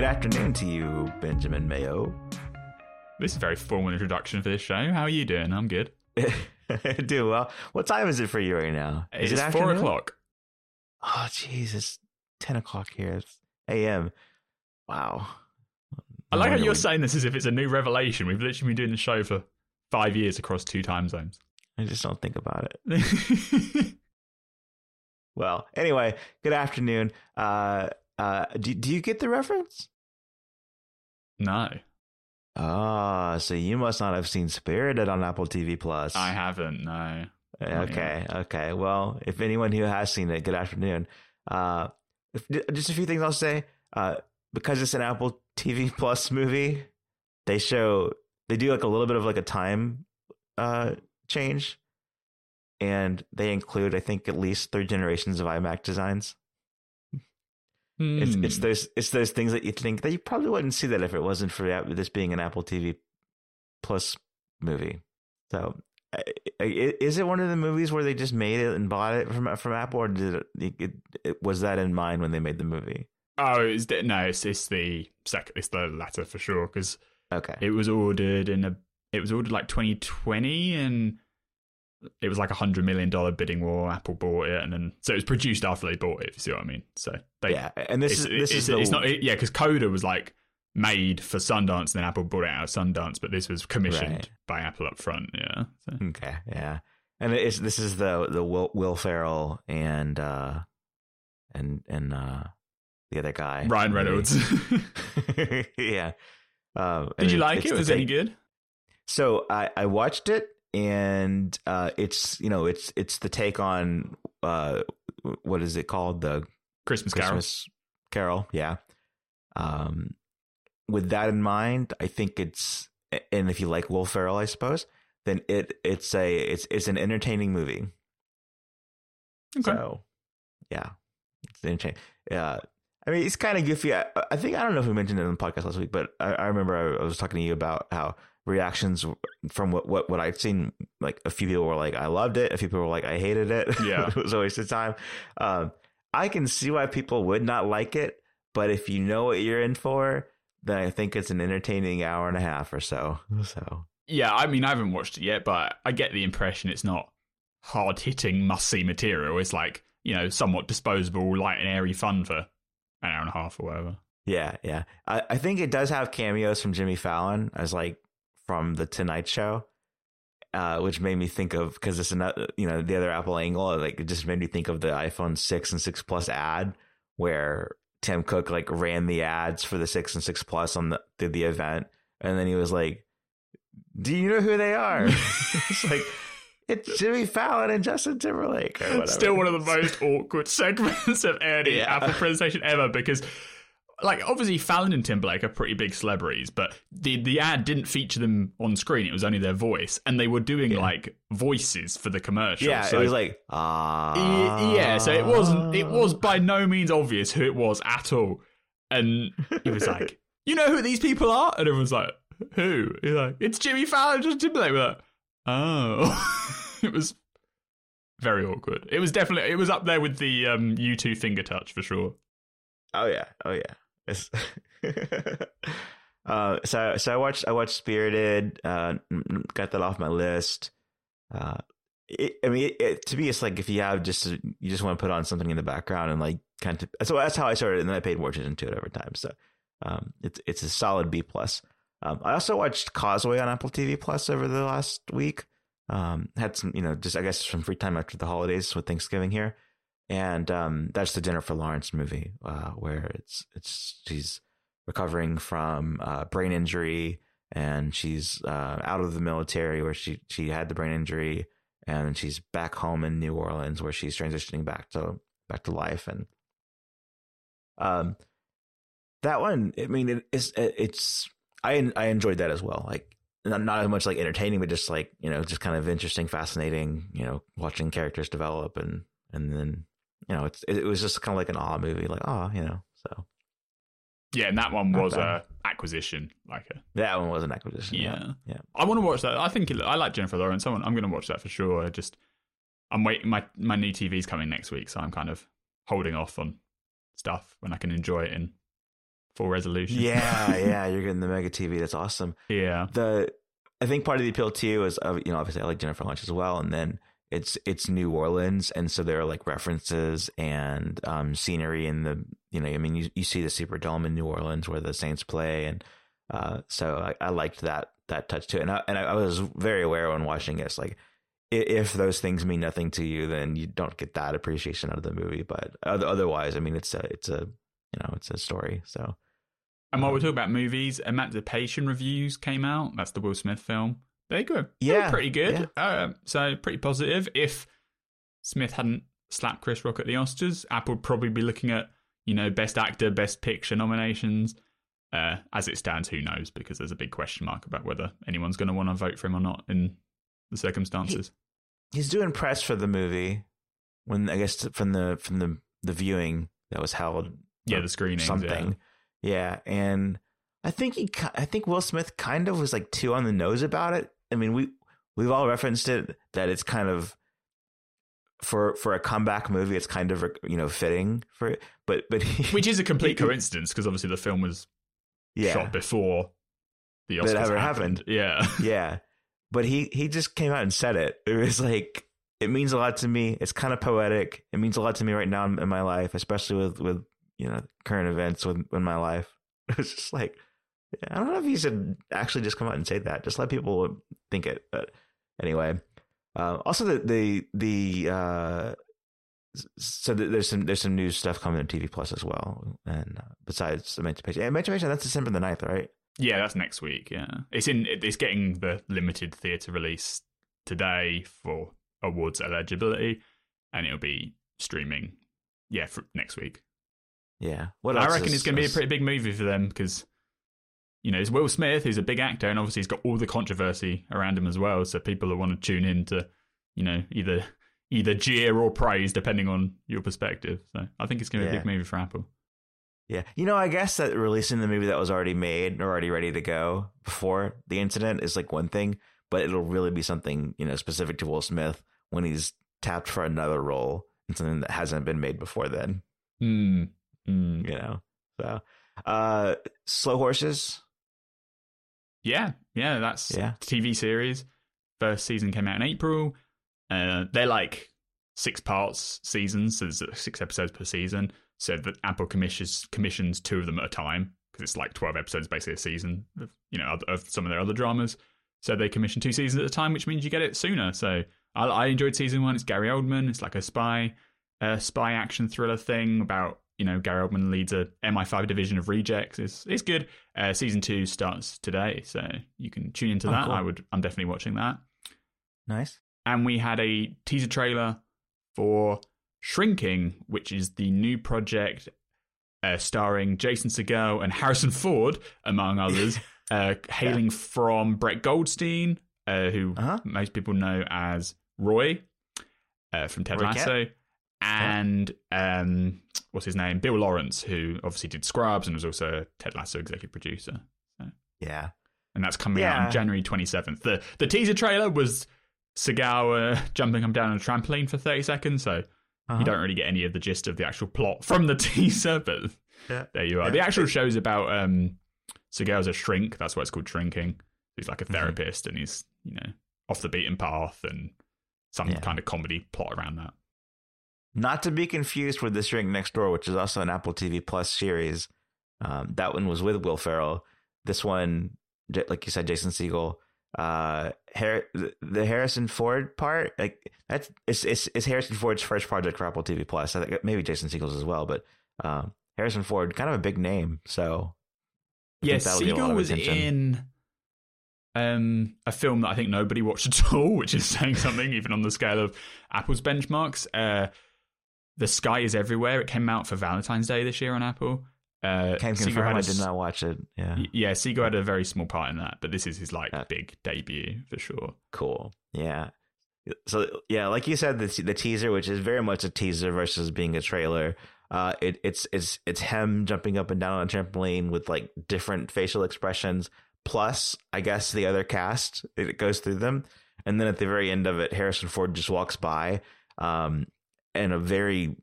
good afternoon to you, Benjamin Mayo. This is a very formal introduction for this show. How are you doing? I'm good. Do well. What time is it for you right now? Is it's it four o'clock. Oh, jeez, it's ten o'clock here. It's a.m. Wow. I like how you're saying this as if it's a new revelation. We've literally been doing the show for five years across two time zones. I just don't think about it. Well, anyway, good afternoon. Uh, uh, do do you get the reference? No, Ah, so you must not have seen Spirited on Apple TV Plus. I haven't. No. Okay, okay. Well, if anyone who has seen it, good afternoon. Uh, if, just a few things I'll say. Uh, because it's an Apple TV Plus movie, they show they do like a little bit of like a time uh change, and they include I think at least three generations of iMac designs. It's it's Hmm. those it's those things that you think that you probably wouldn't see that if it wasn't for this being an Apple TV Plus movie. So, is it one of the movies where they just made it and bought it from from Apple, or did it, it, it was that in mind when they made the movie? Oh, it's no, it's it's the second, it's the latter for sure because Okay, it was ordered in a, it was ordered like 2020 and it was like a hundred million dollar bidding war. Apple bought it and then so it was produced after they bought it. If you see what I mean. So they, yeah, and this is this it's, is the, it's not yeah because Coda was like made for Sundance and then Apple bought it out of Sundance, but this was commissioned Right. by Apple up front. Yeah. So. okay, yeah, and it's this is the the Will, Will Ferrell and uh and and uh the other guy Ryan Reynolds. yeah. Um, Did you like it? Was it any good? So I, I watched it and uh, it's you know it's it's the take on uh, what is it called the Christmas Carol. Christmas Carol yeah. Um, with that in mind, I think it's and if you like Will Ferrell, I suppose, then it it's a it's it's an entertaining movie. Okay. So yeah, it's entertaining. Yeah. I mean, it's kind of goofy. I, I think I don't know if we mentioned it in the podcast last week, but I, I remember I, I was talking to you about how reactions from what what what I've seen. Like a few people were like, "I loved it." A few people were like, "I hated it." Yeah. it was a waste of time. Um, I can see why people would not like it, but if you know what you're in for, then I think it's an entertaining hour and a half or so. So Yeah, I mean, I haven't watched it yet, but I get the impression it's not hard hitting, must see material. It's like, you know, somewhat disposable, light and airy fun for an hour and a half or whatever. yeah, yeah. I, I think it does have cameos from Jimmy Fallon as like from the Tonight Show. Uh, which made me think of because it's another, you know, the other Apple angle. Like it just made me think of the iPhone six and six plus ad where Tim Cook like ran the ads for the six and six plus on the the, the event, and then he was like, "Do you know who they are?" it's like it's Jimmy Fallon and Justin Timberlake. Or. Still one of the most awkward segments of any Yeah. Apple presentation ever because, like, obviously Fallon and Timberlake are pretty big celebrities, but the, the ad didn't feature them on screen. It was only their voice. And they were doing, Yeah. like, voices for the commercial. Yeah, so it was like ah, yeah, so it wasn't. It was by no means obvious who it was at all, and he was like, "You know who these people are?" And everyone's like, "Who?" He's like, "It's Jimmy Fallon, and Timberlake." We're like, "Oh," it was very awkward. It was definitely. It was up there with the um, U two finger touch for sure. Oh yeah, oh yeah. Uh, so so I watched I watched Spirited. Uh, got that off my list. Uh, it, I mean, it, it, to me, it's like if you have just you just want to put on something in the background and like kind of. So that's how I started, and then I paid more attention to it over time. So um, it's it's a solid B plus. Um, I also watched Causeway on Apple TV Plus over the last week. Um, had some, you know, just I guess some free time after the holidays with Thanksgiving here, and um, that's the Jennifer Lawrence movie uh, where it's it's she's recovering from uh, brain injury and she's uh, out of the military where she she had the brain injury and she's back home in New Orleans where she's transitioning back to back to life. And um that one I mean it is it's I I enjoyed that as well. Like not, not as much like entertaining but just like you know just kind of interesting fascinating you know watching characters develop and and then you know it's it, was just kind of like an awe movie like oh you know so Yeah, and that one Not was bad. a acquisition, like a that one was an acquisition yeah. yeah I want to watch that. I think it, I like Jennifer Lawrence. I want, I'm going to watch that for sure. I just I'm waiting. My my new TV's coming next week, so I'm kind of holding off on stuff when I can enjoy it in full resolution. Yeah, yeah, you're getting the mega TV. That's awesome. yeah. The I think part of the appeal too is uh, you know obviously I like Jennifer Lawrence as well, and then it's it's New Orleans, and so there are like references and um, scenery in the you know I mean you, you see the Superdome in New Orleans where the Saints play, and uh, so I, I liked that that touch too, and I, and I was very aware when watching this like if those things mean nothing to you, then you don't get that appreciation out of the movie. But otherwise, I mean, it's a it's a you know it's a story. So And while we're talking about movies, Emancipation reviews came out. That's the Will Smith film. They go, Yeah, pretty good. Uh, so pretty positive. If Smith hadn't slapped Chris Rock at the Oscars, Apple would probably be looking at you know best actor, best picture nominations. Uh, as it stands, who knows? Because there's a big question mark about whether anyone's going to want to vote for him or not in the circumstances. he's doing press for the movie when I guess from the from the the viewing that was held yeah, the screenings. something. Yeah. and I think he I think Will Smith kind of was like too on the nose about it. I mean, we we've all referenced it that it's kind of for for a comeback movie, it's kind of you know fitting for it. But but Which is a complete coincidence because obviously the film was yeah shot before the That Oscars ever happened. happened. Yeah. yeah. But he he just came out and said it. It was like it means a lot to me. It's kind of poetic. It means a lot to me right now in, in my life, especially with with you know current events with in my life. It was just like I don't know if he should actually just come out and say that. Just let people think it. But anyway, uh, also the the the uh, so th- there's some there's some new stuff coming to TV Plus as well, and uh, besides Emancipation, Emancipation that's December the 9th, right? Yeah, that's next week. Yeah, it's in. It's getting the limited theatre release today for awards eligibility, and it'll be streaming. Yeah, for next week. Yeah. What I reckon is- it's going to be a pretty big movie for them because, you know, it's Will Smith, who's a big actor, and obviously he's got all the controversy around him as well. So people will want to tune in to, you know, either either jeer or praise depending on your perspective. So I think it's going to be a big movie for Apple. Yeah. You know, I guess that releasing the movie that was already made or already ready to go before the incident is like one thing, but it'll really be something, you know, specific to Will Smith when he's tapped for another role in something that hasn't been made before then, Hmm. Hmm. you know? So, uh, Slow Horses. Yeah, yeah, that's Yeah. TV series. First season came out in April. Uh, they're like six parts seasons, so there's six episodes per season. So that Apple commissions commissions two of them at a time because it's like twelve episodes basically a season. Of, you know, of, of some of their other dramas. So they commission two seasons at a time, which means you get it sooner. So I, I enjoyed season one. It's Gary Oldman. It's like a spy, uh, spy action thriller thing about you know Gary Oldman leads a MI5 division of rejects. It's it's good. Uh, season two starts today, so you can tune into Oh, that. cool. I would. I'm definitely watching that. Nice. And we had a teaser trailer for Shrinking, which is the new project uh, starring Jason Segel and Harrison Ford, among others, uh, hailing from Brett Goldstein, uh, who Uh-huh. most people know as Roy uh, from Ted Roy Lasso, and um, what's his name? Bill Lawrence, who obviously did Scrubs and was also a Ted Lasso executive producer. Yeah. And that's coming out on January 27th. The the teaser trailer was Segel uh, jumping up and down on a trampoline for 30 seconds, so Uh-huh. you don't really get any of the gist of the actual plot from the teaser, but Yeah. there you are. Yeah. The actual show's about um, Segel's a shrink. That's why it's called Shrinking. He's like a Mhm. therapist, and he's you know off the beaten path, and some Yeah. kind of comedy plot around that. Not to be confused with The Shrink Next Door, which is also an Apple TV Plus series. Um, that one was with Will Ferrell. This one, like you said, Jason Segel. Uh, Har- the- Harrison Ford part, like that's it's, it's it's Harrison Ford's first project for Apple TV Plus. I think maybe Jason Segel's as well, but um, Harrison Ford, kind of a big name, so I Yeah, think that'll get a lot Segel of was in um, a film that I think nobody watched at all, which is saying something even on the scale of Apple's benchmarks. Uh, the Sky is Everywhere. It came out for Valentine's Day this year on Apple. Uh, Can Seagal confirm had did not watch it. Yeah, Yeah, Segel had a very small part in that, but this is his like big debut for sure. cool. Yeah. So yeah, like you said, the the teaser, which is very much a teaser versus being a trailer. Uh, it, it's it's it's him jumping up and down on a trampoline with like different facial expressions. Plus, I guess the other cast it goes through them, and then at the very end of it, Harrison Ford just walks by, um, in a very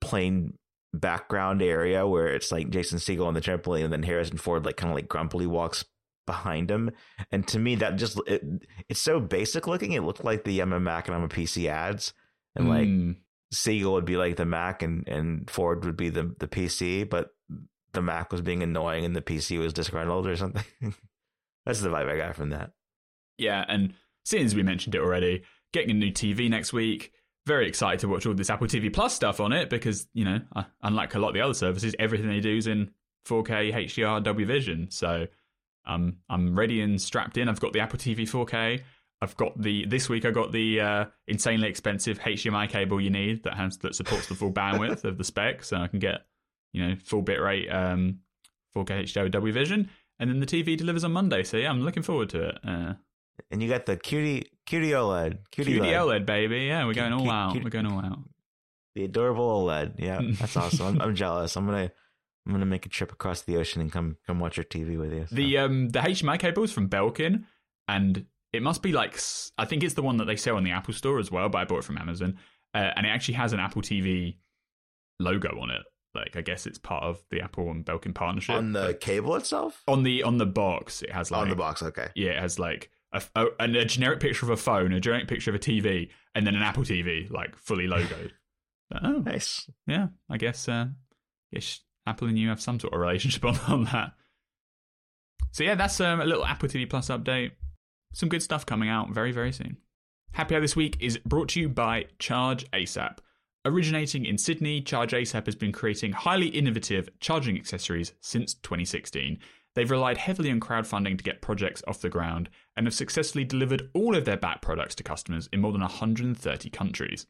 plain background area where it's like Jason Segel on the trampoline, and then Harrison Ford like kind of like grumpily walks behind him. And to me, that just it, it's so basic looking. It looked like the I'm a Mac and I'm a PC ads, and like Mm. Segel would be like the Mac, and and Ford would be the the PC, but the Mac was being annoying and the PC was disgruntled or something. That's the vibe I got from that. Yeah, and since we mentioned it already, getting a new TV next week. Very excited to watch all this Apple TV Plus stuff on it because, you know, uh, unlike a lot of the other services, everything they do is in 4K HDR Dolby Vision. So um, I'm ready and strapped in. I've got the Apple TV 4K. I've got the this week. I got the uh, insanely expensive HDMI cable you need that has that supports the full bandwidth of the spec, so I can get you know full bitrate um, 4K HDR Dolby Vision. And then the TV delivers on Monday. So yeah, I'm looking forward to it. Uh, And you got the cutie cutie OLED, cutie, QD LED, OLED, baby. Yeah, we're going all out. We're going all out. the adorable OLED. Yeah, that's awesome. I'm, I'm jealous. I'm gonna I'm gonna make a trip across the ocean and come come watch your TV with you. so. The um the HDMI cable is from Belkin, and it must be like I think it's the one that they sell in the Apple Store as well. But I bought it from Amazon, uh, and it actually has an Apple TV logo on it. Like I guess it's part of the Apple and Belkin partnership. on the cable itself, on the on the box, it has like on the box. Okay, yeah, it has like a, a, a generic picture of a phone, a generic picture of a TV, and then an Apple TV like fully logoed. oh, nice. yeah, I guess, uh, guess Apple and you have some sort of relationship on, on that. So yeah, that's um, a little Apple TV Plus update. Some good stuff coming out very, very soon. Happy Hour this week is brought to you by Charge ASAP. Originating in Sydney, Charge ASAP has been creating highly innovative charging accessories since 2016. They've relied heavily on crowdfunding to get projects off the ground and have successfully delivered all of their back products to customers in more than 130 countries.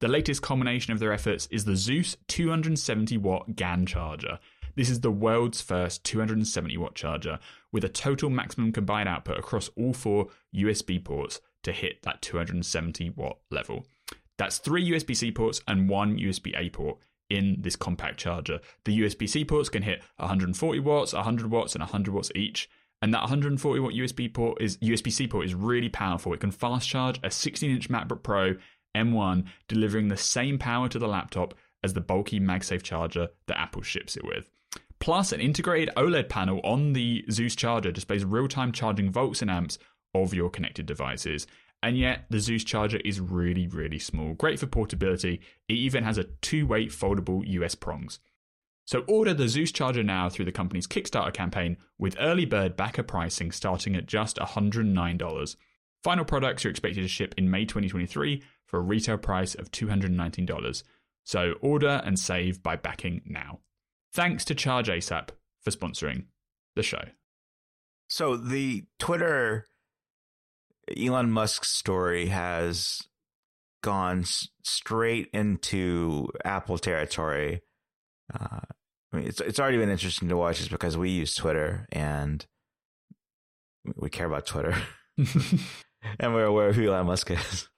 The latest culmination of their efforts is the Zeus 270 watt GAN charger. This is the world's first 270 watt charger with a total maximum combined output across all four USB ports to hit that 270 watt level. That's three USB C ports and one USB A port in this compact charger. The USB C ports can hit 140 watts, 100 watts, and 100 watts each. And that 140 watt USB port is USB C port is really powerful. It can fast charge a 16 inch MacBook Pro M1, delivering the same power to the laptop as the bulky MagSafe charger that Apple ships it with. Plus, an integrated OLED panel on the Zeus charger displays real time charging volts and amps of your connected devices. And yet, the Zeus charger is really, really small. Great for portability. It even has a two way foldable US prongs. So, order the Zeus charger now through the company's Kickstarter campaign with early bird backer pricing starting at just $109. Final products are expected to ship in May 2023 for a retail price of $219. So, order and save by backing now. Thanks to Charge ASAP for sponsoring the show. So the Twitter Elon Musk's story has gone s- straight into Apple territory. Uh, I mean, it's it's already been interesting to watch just because we use Twitter and we care about Twitter and we're aware of who Elon Musk is.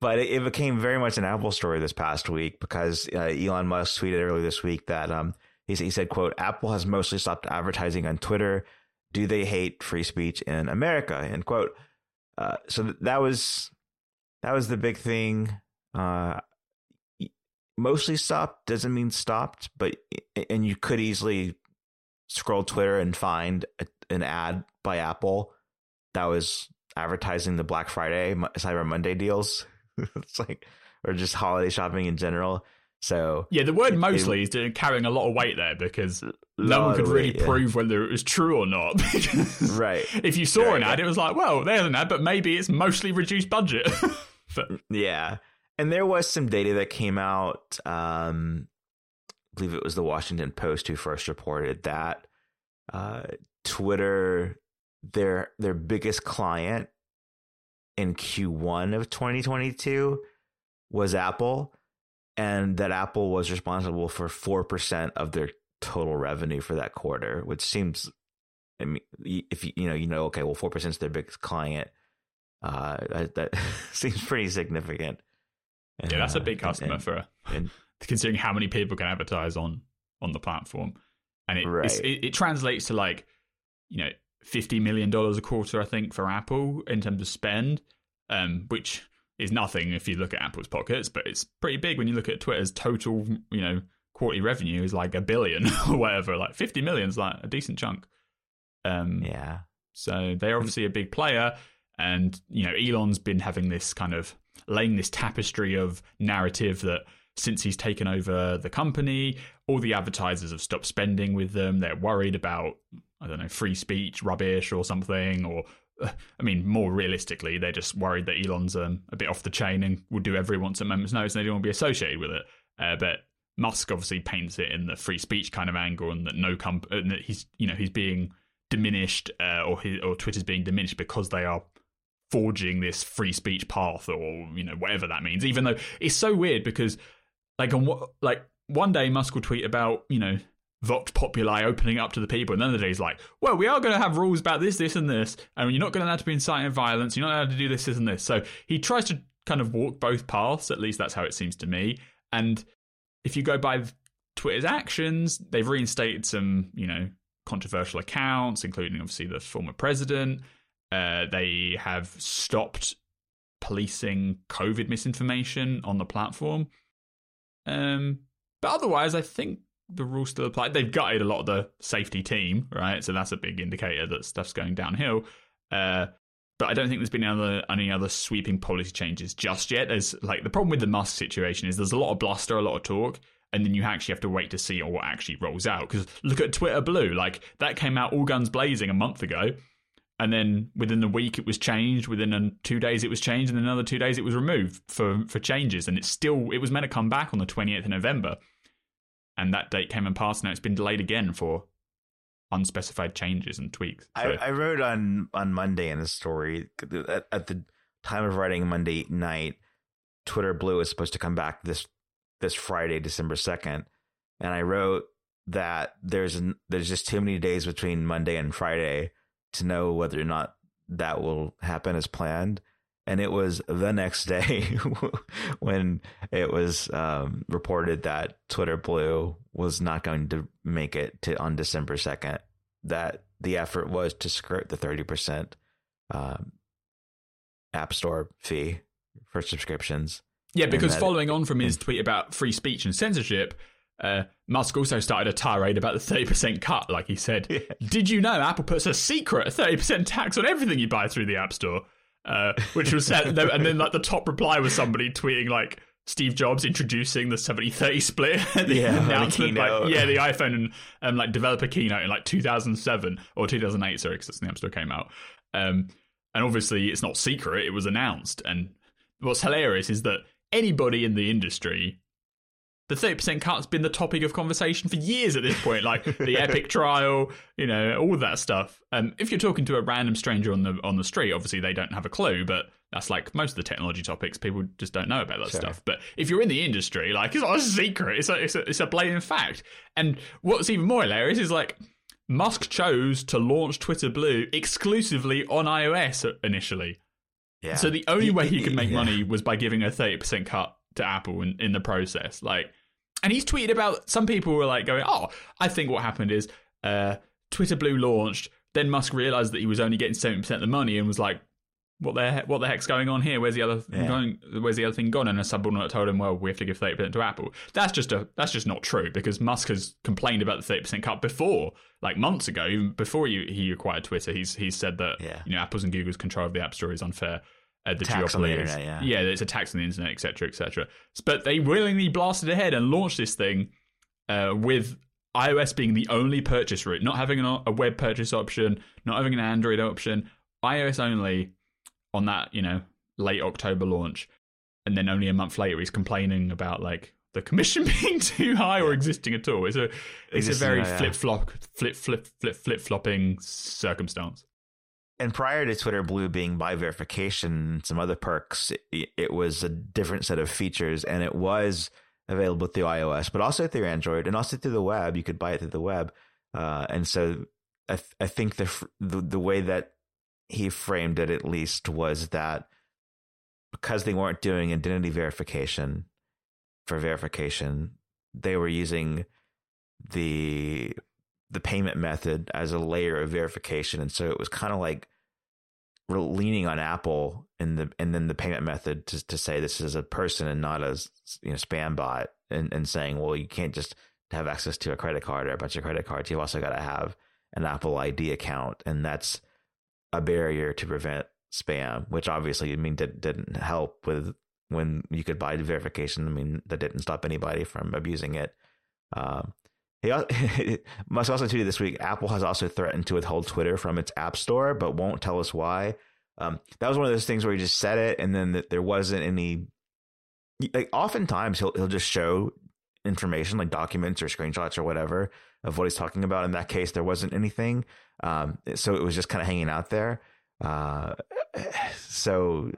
But it, it became very much an Apple story this past week because uh, Elon Musk tweeted earlier this week that um, he, he said, "quote Apple has mostly stopped advertising on Twitter. Do they hate free speech in America?" End quote. Uh, so th- that was that was the big thing. Uh, mostly stopped doesn't mean stopped, but and you could easily scroll Twitter and find a, an ad by Apple that was advertising the Black Friday, Cyber Monday deals. it's like, or just holiday shopping in general. So Yeah, the word It- mostly is carrying a lot of weight there because no one could really weight, yeah. prove whether it was true or not. Because Right. if you saw Right, an ad, yeah. it was like, well, there's an ad, but maybe it's mostly reduced budget. but Yeah. And there was some data that came out. Um, I believe it was the Washington Post who first reported that uh, Twitter, their their biggest client in Q1 of 2022 was Apple, and that Apple was responsible for four percent of their total revenue for that quarter, which seems, I mean, if you you know you know okay, well four percent is their biggest client. Uh, that, that seems pretty significant. yeah, that's a Uh, big customer and- for and- considering how many people can advertise on on the platform, and it Right. it, it translates to like you know fifty million dollars a quarter, I think, for Apple in terms of spend, um, which is nothing if you look at Apple's pockets, but it's pretty big when you look at Twitter's total, you know, quarterly revenue is like a billion or whatever. Like 50 million is like a decent chunk. Um, yeah. So they're obviously a big player, and you know Elon's been having this kind of laying this tapestry of narrative that since he's taken over the company, all the advertisers have stopped spending with them. They're worried about I don't know free speech rubbish or something, or I mean, more realistically, they're just worried that Elon's um, a bit off the chain and will do wants at moment's notice, and they don't want to be associated with it. Uh, but Musk obviously paints it in the free speech kind of angle, and that no comp- and that he's you know he's being diminished, uh, or his, or Twitter's being diminished because they are forging this free speech path, or you know whatever that means. Even though it's so weird because like on what like one day Musk will tweet about you know Vox Populi opening up to the people, and then the day he's like, well, we are going to have rules about this, this, and this, and you're not going to have to be inciting violence, you're not allowed to do this, this, and this. So he tries to kind of walk both paths, at least that's how it seems to me. And if you go by Twitter's actions, they've reinstated some, you know, controversial accounts, including obviously the former president. Uh, they have stopped policing COVID misinformation on the platform. Um, but otherwise, I think the rules still apply. They've gutted a lot of the safety team, right? So that's a big indicator that stuff's going downhill. Uh, but I don't think there's been any other, any other sweeping policy changes just yet. There's like the problem with the Musk situation is there's a lot of bluster, a lot of talk, and then you actually have to wait to see what actually rolls out. Because look at Twitter Blue, like that came out all guns blazing a month ago, and then within the week it was changed. Within two days it was changed, and another two days it was removed for for changes, and it's still it was meant to come back on the 28th of November and that date came and passed. Now it's been delayed again for unspecified changes and tweaks. So. I, I, wrote on on Monday in the story at, at, the time of writing Monday night, Twitter Blue is supposed to come back this this Friday, December second, and I wrote that there's an, there's just too many days between Monday and Friday to know whether or not that will happen as planned and it was the next day when it was um, reported that Twitter Blue was not going to make it to on December second. That the effort was to skirt the thirty percent um, App Store fee for subscriptions. Yeah, because following on from his tweet about free speech and censorship, uh, Musk also started a tirade about the 30% cut. Like he said, yeah. Did you know Apple puts a secret 30% tax on everything you buy through the App Store? Uh, which was set, and then like the top reply was somebody tweeting like Steve Jobs introducing the 70-30 split the yeah, announcement, like, yeah, the iPhone and um, like developer keynote in like 2007 or 2008, sorry, because that's when the App Store came out. Um, and obviously, it's not secret; it was announced. And what's hilarious is that anybody in the industry the 30% cut's been the topic of conversation for years at this point, like the Epic trial, you know, all that stuff. Um, if you're talking to a random stranger on the on the street, obviously they don't have a clue, but that's like most of the technology topics, people just don't know about that sure. stuff. But if you're in the industry, like it's not a secret, it's a, it's a, it's a blatant fact. And what's even more hilarious is like Musk chose to launch Twitter Blue exclusively on iOS initially. Yeah. So the only way he could make yeah. money was by giving a 30% cut to Apple in, in the process. Like and he's tweeted about some people were like going, "Oh, I think what happened is uh, Twitter Blue launched. Then Musk realized that he was only getting seventy percent of the money and was like, "What the heck, what the heck's going on here? Where's the other yeah. going? Where's the other thing gone?" And a subordinate told him, "Well, we have to give thirty percent to Apple." That's just a that's just not true because Musk has complained about the thirty percent cut before, like months ago, even before he, he acquired Twitter. He's he's said that yeah. you know Apple's and Google's control of the App Store is unfair uh, the tax on the internet, yeah. yeah, it's a tax on the internet, etc., etc. But they willingly blasted ahead and launched this thing uh, with iOS being the only purchase route, not having an, a web purchase option, not having an Android option, iOS only on that you know late October launch, and then only a month later he's complaining about like the commission being too high or existing at all. It's a it's existing, a very yeah. flip flop flip flip flip flip flopping circumstance and prior to Twitter Blue being by verification, some other perks, it, it, was a different set of features, and it was available through iOS, but also through Android, and also through the web. You could buy it through the web, uh, and so I, th- I think the, the the way that he framed it, at least, was that because they weren't doing identity verification for verification, they were using the the payment method as a layer of verification. And so it was kind of like leaning on Apple and the and then the payment method to to say this is a person and not a you know spam bot and and saying well you can't just have access to a credit card or a bunch of credit cards. You've also got to have an Apple ID account. And that's a barrier to prevent spam which obviously I mean did, didn't help with when you could buy verification. I mean that didn't stop anybody from abusing it. Um, he Musk also tweeted this week. Apple has also threatened to withhold Twitter from its App Store, but won't tell us why. Um, that was one of those things where he just said it, and then there wasn't any. Like oftentimes he'll he'll just show information like documents or screenshots or whatever of what he's talking about. In that case, there wasn't anything, um, so it was just kind of hanging out there. Uh, so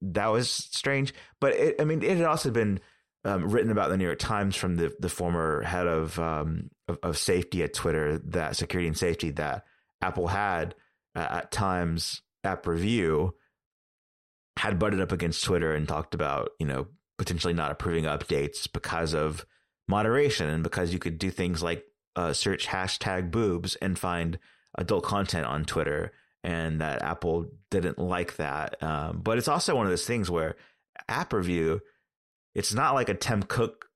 that was strange, but it, I mean, it had also been um, written about in the New York Times from the the former head of, um, of, of safety at Twitter, that security and safety that Apple had uh, at times app review had butted up against Twitter and talked about you know potentially not approving updates because of moderation and because you could do things like uh, search hashtag boobs and find adult content on Twitter, and that Apple didn't like that. Um, but it's also one of those things where app review it's not like a Tim Cook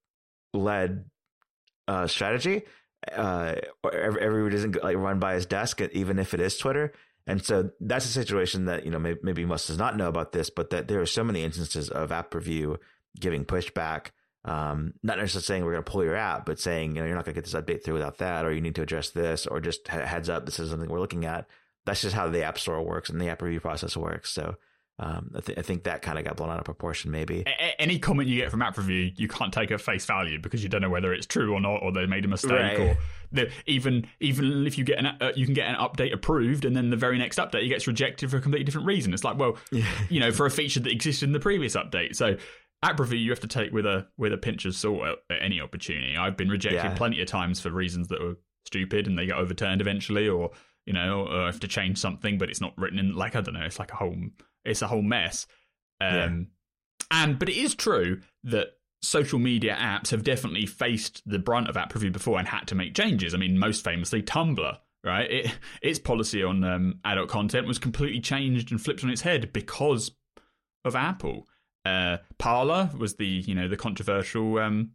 led uh, strategy. Uh, every, every isn't like run by his desk, even if it is Twitter. And so that's a situation that, you know, maybe, maybe Musk does not know about this, but that there are so many instances of app review giving pushback. Um, not necessarily saying we're going to pull your app, but saying, you know, you're not going to get this update through without that, or you need to address this, or just heads up, this is something we're looking at. That's just how the app store works and the app review process works. So, um, I, th- I, think that kind of got blown out of proportion, maybe. A- any comment you get from app review, you can't take at face value because you don't know whether it's true or not, or they made a mistake, right. or even even if you get an uh, you can get an update approved, and then the very next update it gets rejected for a completely different reason. It's like, well, yeah. you know, for a feature that existed in the previous update. So app review you have to take with a with a pinch of salt at, any opportunity. I've been rejected yeah. plenty of times for reasons that were stupid, and they get overturned eventually, or you know, or I have to change something, but it's not written in like I don't know, it's like a whole it's a whole mess. Um, yeah. And but it is true that social media apps have definitely faced the brunt of app review before and had to make changes. I mean, most famously, Tumblr. Right, it, its policy on um, adult content was completely changed and flipped on its head because of Apple. Uh, Parler was the you know the controversial um,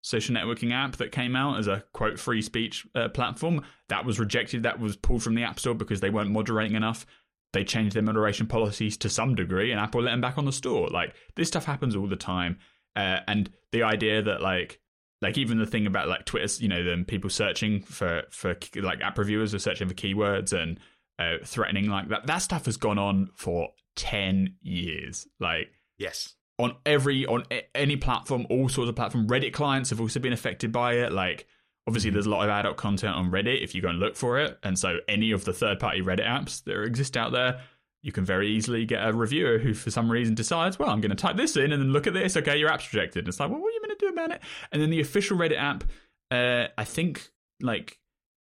social networking app that came out as a quote free speech uh, platform that was rejected. That was pulled from the App Store because they weren't moderating enough they changed their moderation policies to some degree and Apple let them back on the store. Like this stuff happens all the time. Uh, and the idea that like like even the thing about like Twitter, you know, them people searching for for like app reviewers are searching for keywords and uh, threatening like that. That stuff has gone on for ten years. Like yes, on every on any platform, all sorts of platform. Reddit clients have also been affected by it. Like Obviously, there's a lot of adult content on Reddit if you go and look for it. And so, any of the third party Reddit apps that exist out there, you can very easily get a reviewer who, for some reason, decides, well, I'm going to type this in and then look at this. Okay, your app's rejected. And it's like, well, what are you going to do about it? And then the official Reddit app, uh, I think, like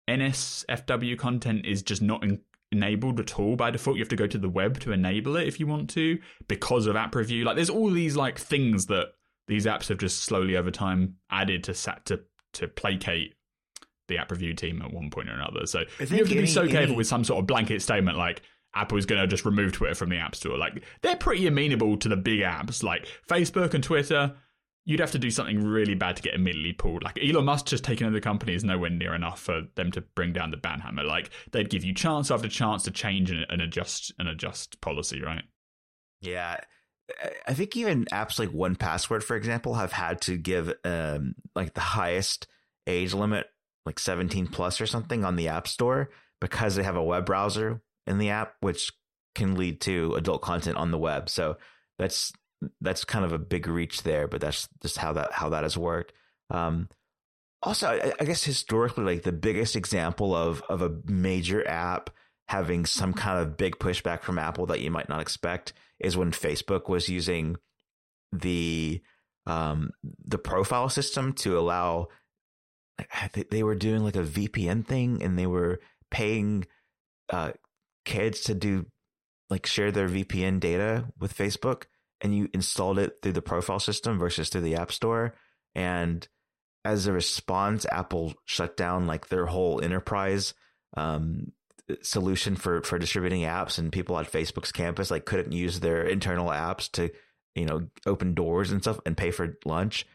NSFW content is just not in- enabled at all by default. You have to go to the web to enable it if you want to because of app review. Like, there's all these like things that these apps have just slowly over time added to sat to to placate the app review team at one point or another. So you have to be so careful any... with some sort of blanket statement like Apple is going to just remove Twitter from the App Store. Like they're pretty amenable to the big apps like Facebook and Twitter. You'd have to do something really bad to get immediately pulled. Like Elon Musk just taking over the company is nowhere near enough for them to bring down the ban hammer. Like they'd give you chance after chance to change and, and adjust and adjust policy, right? Yeah. I think even apps like 1Password, for example, have had to give um, like the highest age limit, like 17 plus or something, on the App Store because they have a web browser in the app, which can lead to adult content on the web. So that's that's kind of a big reach there, but that's just how that how that has worked. Um, also, I, I guess historically, like the biggest example of of a major app having some kind of big pushback from Apple that you might not expect is when Facebook was using the um, the profile system to allow they were doing like a VPN thing and they were paying uh, kids to do like share their VPN data with Facebook and you installed it through the profile system versus through the App Store. And as a response Apple shut down like their whole enterprise um, solution for for distributing apps, and people on Facebook's campus like couldn't use their internal apps to you know open doors and stuff and pay for lunch.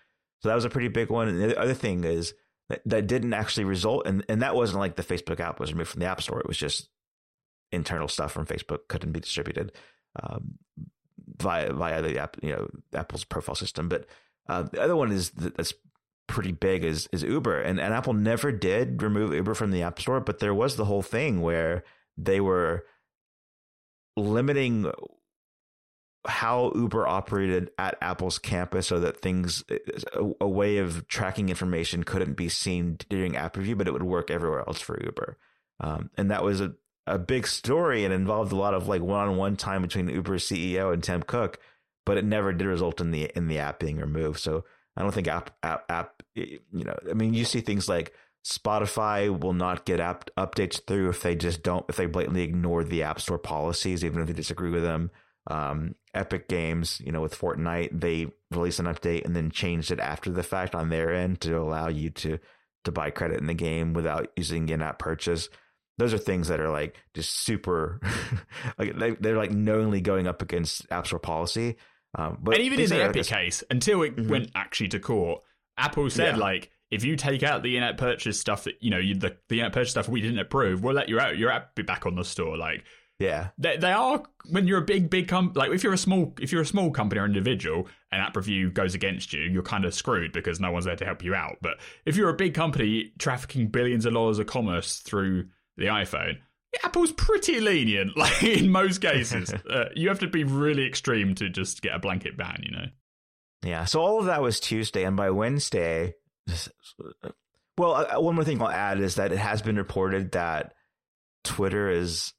So that was a pretty big one. And the other thing is that, that didn't actually result, and and that wasn't like the Facebook app was removed from the App Store. It was just internal stuff from Facebook couldn't be distributed um, via via the app, you know, Apple's profile system. But uh, the other one is that's pretty big is is Uber, and and Apple never did remove Uber from the App Store, but there was the whole thing where they were limiting how Uber operated at Apple's campus so that things a, a, way of tracking information couldn't be seen during app review, but it would work everywhere else for Uber. Um, and that was a, a big story and involved a lot of like one-on-one time between Uber's CEO and Tim Cook, but it never did result in the in the app being removed. So I don't think app app app you know I mean you see things like Spotify will not get app updates through if they just don't if they blatantly ignore the App Store policies even if they disagree with them. Um, Epic Games, you know, with Fortnite, they released an update and then changed it after the fact on their end to allow you to to buy credit in the game without using in-app purchase those are things that are like just super like they, are like knowingly going up against app store policy um, but and even in the epic case until it mm-hmm. went actually to court apple said yeah. like if you take out the in-app purchase stuff that you know you, the, the in-app purchase stuff we didn't approve we'll let you out your app be back on the store like yeah they, they are when you're a big big com- like if you're a small if you're a small company or individual and app review goes against you you're kind of screwed because no one's there to help you out but if you're a big company trafficking billions of dollars of commerce through the iPhone, Apple's pretty lenient. Like in most cases, uh, you have to be really extreme to just get a blanket ban. You know. Yeah. So all of that was Tuesday, and by Wednesday, well, uh, one more thing I'll add is that it has been reported that Twitter is.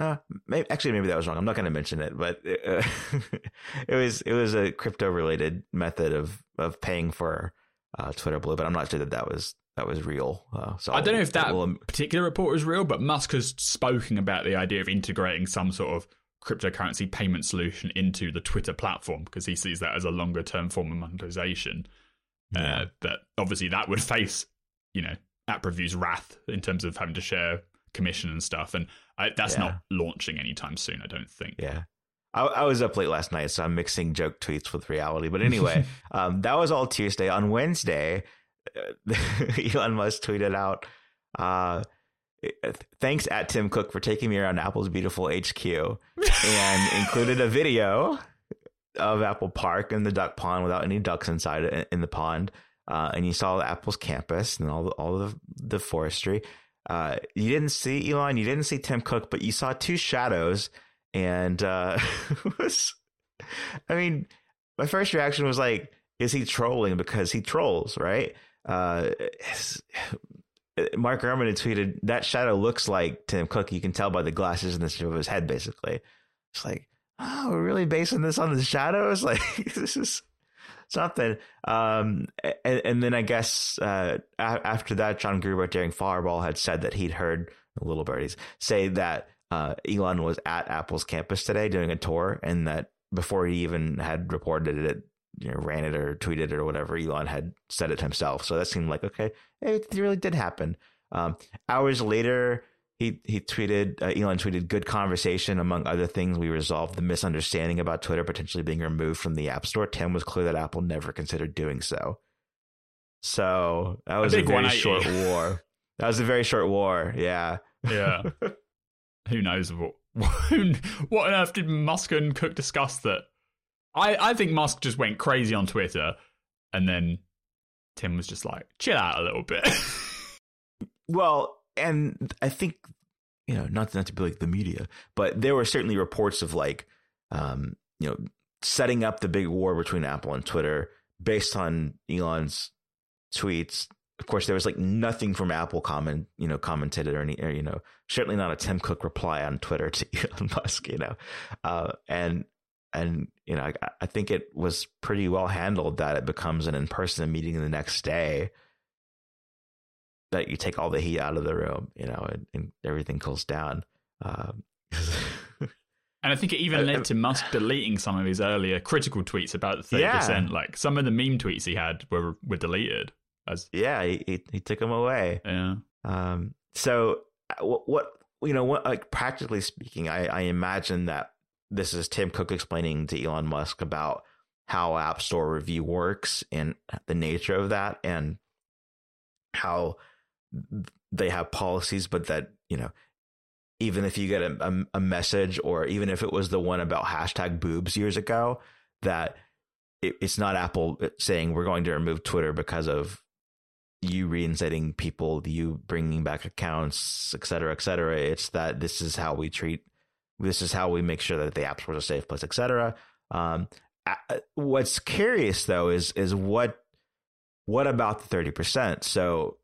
Uh, maybe, actually, maybe that was wrong. I'm not going to mention it, but it, uh, it was it was a crypto related method of of paying for uh, Twitter Blue, but I'm not sure that that was that was real. Uh, so I don't know if that will, particular report was real, but Musk has spoken about the idea of integrating some sort of cryptocurrency payment solution into the Twitter platform because he sees that as a longer term form of monetization. Uh, yeah. Uh, but obviously, that would face, you know, app reviews wrath in terms of having to share commission and stuff, and I, that's yeah. not launching anytime soon. I don't think. Yeah. I, I, was up late last night, so I'm mixing joke tweets with reality. But anyway, um, that was all Tuesday. On Wednesday, Elon Musk tweeted out, uh, thanks at Tim Cook for taking me around Apple's beautiful HQ and included a video of Apple Park and the duck pond without any ducks inside it in the pond. Uh, and you saw Apple's campus and all the, all the, the forestry. Uh, you didn't see Elon, you didn't see Tim Cook, but you saw two shadows. And uh, was, I mean, my first reaction was like, is he trolling? Because he trolls, right? Uh, Mark Gurman had tweeted that shadow looks like Tim Cook. You can tell by the glasses in the shape of his head, basically. It's like, oh, we're really basing this on the shadows. Like this is something. Um, and, and, then I guess uh, after that, John Gruber Daring Fireball had said that he'd heard little birdies say that uh, Elon was at Apple's campus today doing a tour, and that before he even had reported it, you know, ran it or tweeted it or whatever. Elon had said it himself. So that seemed like, okay, it really did happen. Um, hours later, he, he tweeted, uh, Elon tweeted, good conversation. Among other things, we resolved the misunderstanding about Twitter potentially being removed from the App Store. Tim was clear that Apple never considered doing so. So that was a, a very short war. That was a very short war. Yeah. Yeah. Who knows what, what on earth did Musk and Cook discuss that I, I think Musk just went crazy on Twitter and then Tim was just like, chill out a little bit. well, and I think, you know, not, not to be like the media, but there were certainly reports of like, um, you know, setting up the big war between Apple and Twitter based on Elon's tweets. Of course, there was like nothing from Apple comment, you know, commented or any, or, you know, certainly not a Tim Cook reply on Twitter to Elon Musk, you know, uh, and and you know, I, I, think it was pretty well handled that it becomes an in-person meeting the next day. That you take all the heat out of the room, you know, and, and everything cools down. Um, and I think it even led to Musk deleting some of his earlier critical tweets about the thirty yeah. percent. Like some of the meme tweets he had were were deleted. As yeah, he he, he took them away. Yeah. Um. So uh, what you know, what, like practically speaking, I, I imagine that this is Tim Cook explaining to Elon Musk about how App Store review works and the nature of that, and how they have policies, but that you know, even if you get a, a, message, or even if it was the one about hashtag boobs years ago, that it, it's not Apple saying we're going to remove Twitter because of you reinstating people, you bringing back accounts, et cetera, et cetera. It's that this is how we treat, this is how we make sure that the app store is a safe place, et cetera. Um, what's curious though is is what what about the thirty percent? So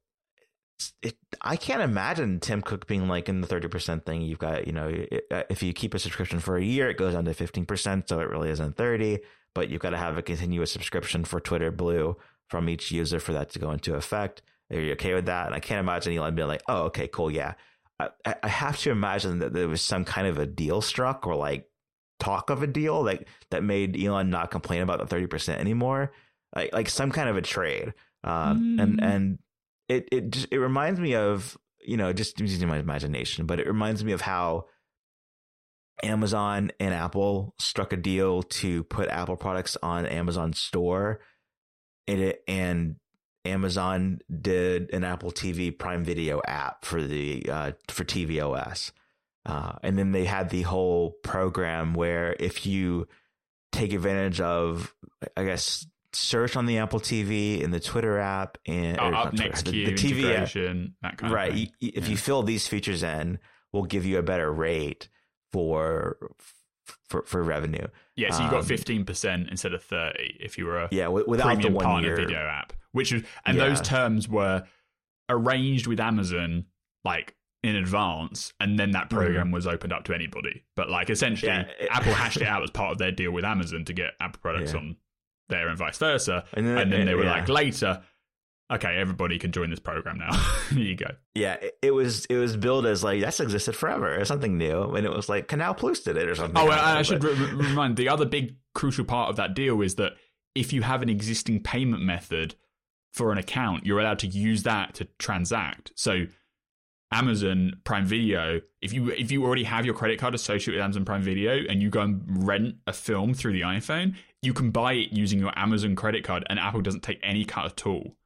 it, I can't imagine Tim Cook being like in the 30% thing. You've got, you know, it, if you keep a subscription for a year, it goes down to 15%. So it really isn't 30, but you've got to have a continuous subscription for Twitter Blue from each user for that to go into effect. Are you okay with that? And I can't imagine Elon being like, oh, okay, cool. Yeah. I, I have to imagine that there was some kind of a deal struck or like talk of a deal like that made Elon not complain about the 30% anymore. Like, like some kind of a trade. Um, mm. and, and it, it just, it reminds me of, you know, just using my imagination, but it reminds me of how Amazon and Apple struck a deal to put Apple products on Amazon store and it, and Amazon did an Apple TV Prime Video app for the uh, for tvOS, uh, and then they had the whole program where if you take advantage of, I guess, search on the Apple TV and the Twitter app and oh, up next the, the TV app, that kind right. of thing. If yeah. you fill these features in, we'll give you a better rate for for for revenue. Yeah, so you got um, fifteen um, percent instead of thirty if you were a yeah without premium the one partner year. video app, which was and yeah. those terms were arranged with Amazon like in advance, and then that program mm. was opened up to anybody. But like essentially, yeah, it, Apple hashed it out as part of their deal with Amazon to get Apple products yeah. on there and vice versa. And then, and then they were like later, okay, everybody can join this program now. Here you go. Yeah, it, it, was it was billed as like that's existed forever or something new, and it was like Canal Plus did it or something. Oh, I, I should re- remind the other big crucial part of that deal is that if you have an existing payment method for an account, you're allowed to use that to transact. So Amazon Prime Video, if you if you already have your credit card associated with Amazon Prime Video and you go and rent a film through the iPhone, you can buy it using your Amazon credit card, and Apple doesn't take any cut at all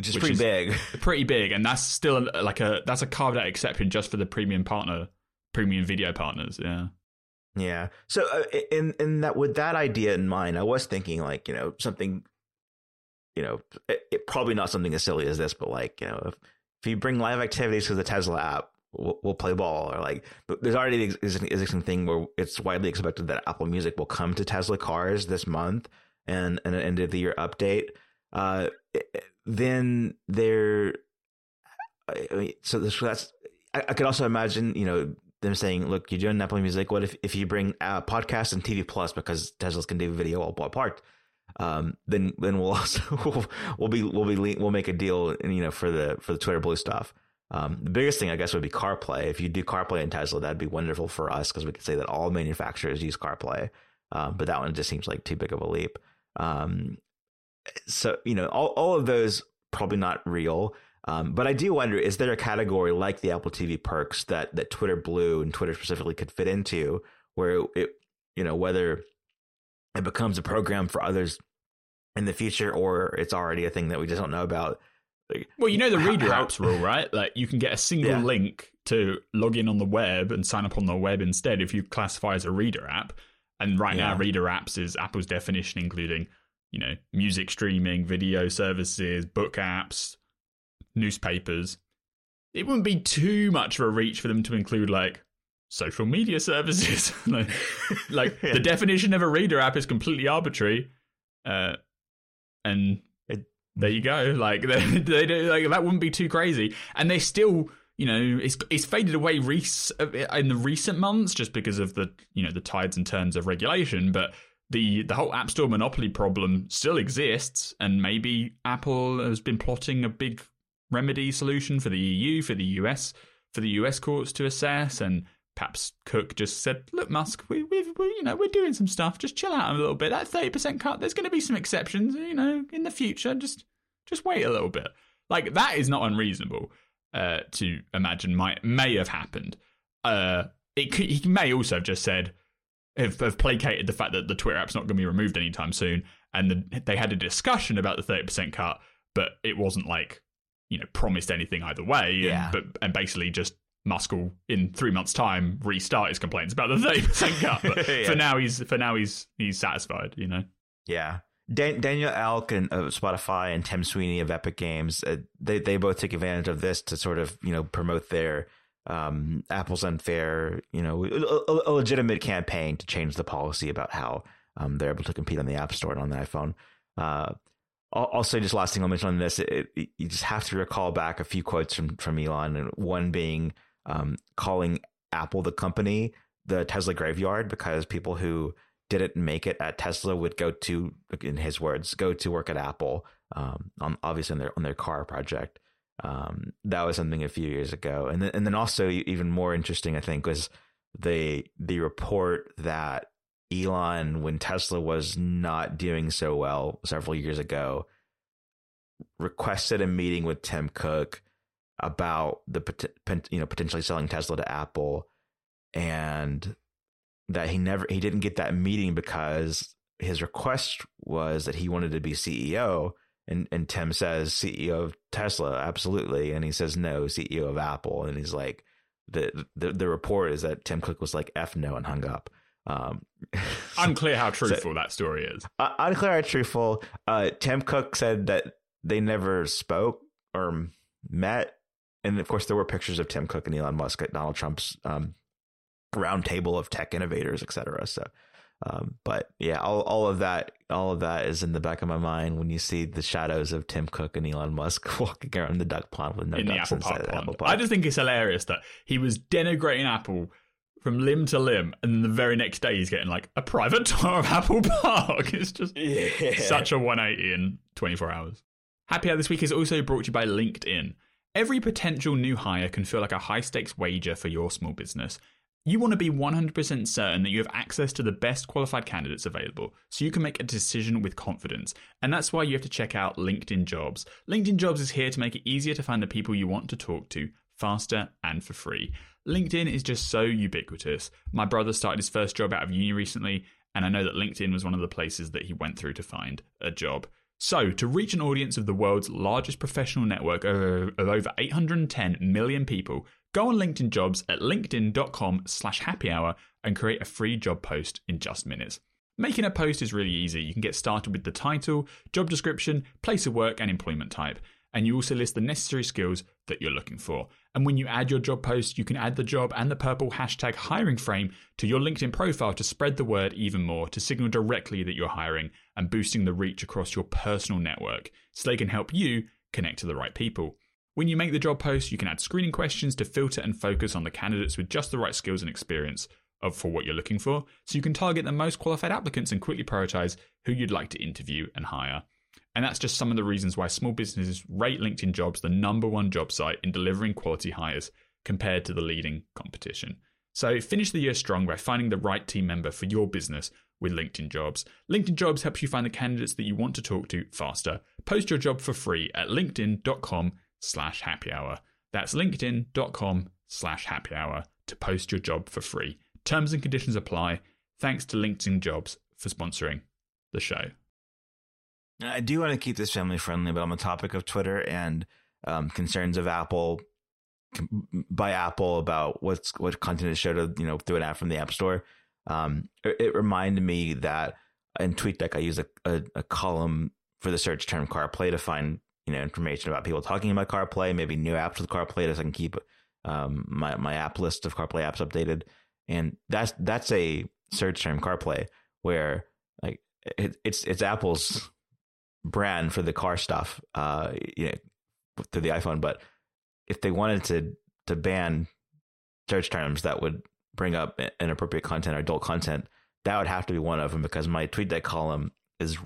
which is which pretty is big. Pretty big, and that's still like a that's a carved out exception just for the premium partner, premium video partners. Yeah. Yeah. So uh, in in that with that idea in mind, I was thinking like you know something, you know, it, it, probably not something as silly as this, but like you know if, if you bring live activities to the Tesla app, we'll, we'll play ball or like there's already an existing thing where it's widely expected that Apple Music will come to Tesla cars this month and, and an end of the year update. Uh, then there. I mean, so that's. I, I could also imagine, you know, them saying, "Look, you're doing Apple Music. What if if you bring uh, podcast and TV Plus because Tesla's can do video all apart? Um, then then we'll also we'll, we'll be we'll be we'll make a deal, you know, for the for the Twitter Blue stuff. Um, the biggest thing, I guess, would be CarPlay. If you do CarPlay in Tesla, that'd be wonderful for us because we could say that all manufacturers use CarPlay. Um, but that one just seems like too big of a leap. Um, so you know all, all of those probably not real um, but i do wonder is there a category like the apple tv perks that that twitter blue and twitter specifically could fit into where it you know whether it becomes a program for others in the future or it's already a thing that we just don't know about well, you know the reader how, apps rule, right? Like you can get a single yeah. link to log in on the web and sign up on the web instead if you classify as a reader app. And right yeah. now, reader apps is Apple's definition, including you know, music streaming, video services, book apps, newspapers. It wouldn't be too much of a reach for them to include like social media services. like, like yeah. the definition of a reader app is completely arbitrary. Uh, and it, there you go. Like they, they, they, like that wouldn't be too crazy. And they still, you know, it's it's faded away in the recent months just because of the you know the tides and turns of regulation, but the the whole App Store monopoly problem still exists, and maybe Apple has been plotting a big remedy solution for the EU, for the US, for the US courts to assess, and perhaps Cook just said, "Look, Musk, we, we, we you know, we're doing some stuff. Just chill out a little bit. That thirty percent cut. There's going to be some exceptions, you know, in the future. Just just wait a little bit. Like that is not unreasonable uh, to imagine might may have happened. uh, it could, he may also have just said have, have placated the fact that the Twitter app's not going to be removed anytime soon, and the, they had a discussion about the thirty percent cut, but it wasn't like you know promised anything either way. Yeah. And, but and basically just Musk will in three months' time restart his complaints about the thirty percent cut. But Yeah. for now, he's for now he's he's satisfied. You know. Yeah. Dan- Daniel Ek and of Spotify and Tim Sweeney of Epic Games, uh, they they both took advantage of this to sort of you know promote their um, Apple's unfair, you know, a, a legitimate campaign to change the policy about how um, they're able to compete on the App Store and on the iPhone. Uh, say just last thing I'll mention on this: it, it, you just have to recall back a few quotes from from Elon, and one being um, calling Apple the company the Tesla graveyard because people who didn't make it at Tesla would go to, in his words, go to work at Apple. Um, on obviously on their on their car project. Um, that was something a few years ago, and then and then also even more interesting, I think, was the the report that Elon, when Tesla was not doing so well several years ago, requested a meeting with Tim Cook about the you know potentially selling Tesla to Apple, and that he never he didn't get that meeting because his request was that he wanted to be CEO. And and Tim says CEO of Tesla, absolutely, and he says no, CEO of Apple, and he's like, the the the report is that Tim Cook was like f no and hung up. Um, Unclear how truthful that story is. uh, unclear or truthful. Uh, Tim Cook said that they never spoke or met, and of course there were pictures of Tim Cook and Elon Musk at Donald Trump's um, round table of tech innovators, etc. So, um, but yeah, all all of that, all of that is in the back of my mind when you see the shadows of Tim Cook and Elon Musk walking around the duck pond with no in the ducks Apple the pond. apple pond. I just think it's hilarious that he was denigrating Apple from limb to limb, and the very next day he's getting like a private tour of Apple Park. It's just yeah. such a 180 in 24 hours. Happy Hour this week is also brought to you by LinkedIn. Every potential new hire can feel like a high stakes wager for your small business. You want to be 100% certain that you have access to the best qualified candidates available so you can make a decision with confidence. And that's why you have to check out LinkedIn Jobs. LinkedIn Jobs is here to make it easier to find the people you want to talk to faster and for free. LinkedIn is just so ubiquitous. My brother started his first job out of uni recently, and I know that LinkedIn was one of the places that he went through to find a job. So, to reach an audience of the world's largest professional network of, over 810 million people, go on LinkedIn Jobs at linkedin.com slash happy hour and create a free job post in just minutes. Making a post is really easy. You can get started with the title, job description, place of work, and employment type. And you also list the necessary skills that you're looking for. And when you add your job post, you can add the job and the purple hashtag hiring frame to your LinkedIn profile to spread the word even more, to signal directly that you're hiring and boosting the reach across your personal network so they can help you connect to the right people. When you make the job post, you can add screening questions to filter and focus on the candidates with just the right skills and experience for what you're looking for, so you can target the most qualified applicants and quickly prioritize who you'd like to interview and hire. And that's just some of the reasons why small businesses rate LinkedIn Jobs the number one job site in delivering quality hires compared to the leading competition. So finish the year strong by finding the right team member for your business with LinkedIn Jobs. LinkedIn Jobs helps you find the candidates that you want to talk to faster. Post your job for free at linkedin.com slash happy hour. That's linkedin.com slash happy hour to post your job for free. Terms and conditions apply. Thanks to LinkedIn Jobs for sponsoring the show. I do want to keep this family friendly, but on the topic of Twitter and um, concerns of Apple by Apple about what's what content is showed, to, you know, through an app from the App Store. Um, it, it reminded me that in TweetDeck, I use a, a, a column for the search term CarPlay to find you know information about people talking about CarPlay, maybe new apps with CarPlay, so I can keep um, my my app list of CarPlay apps updated. And that's that's a search term CarPlay where like it, it's it's Apple's brand for the car stuff, uh, you know, through the iPhone. But if they wanted to to ban search terms that would bring up inappropriate content or adult content, that would have to be one of them because my TweetDeck column is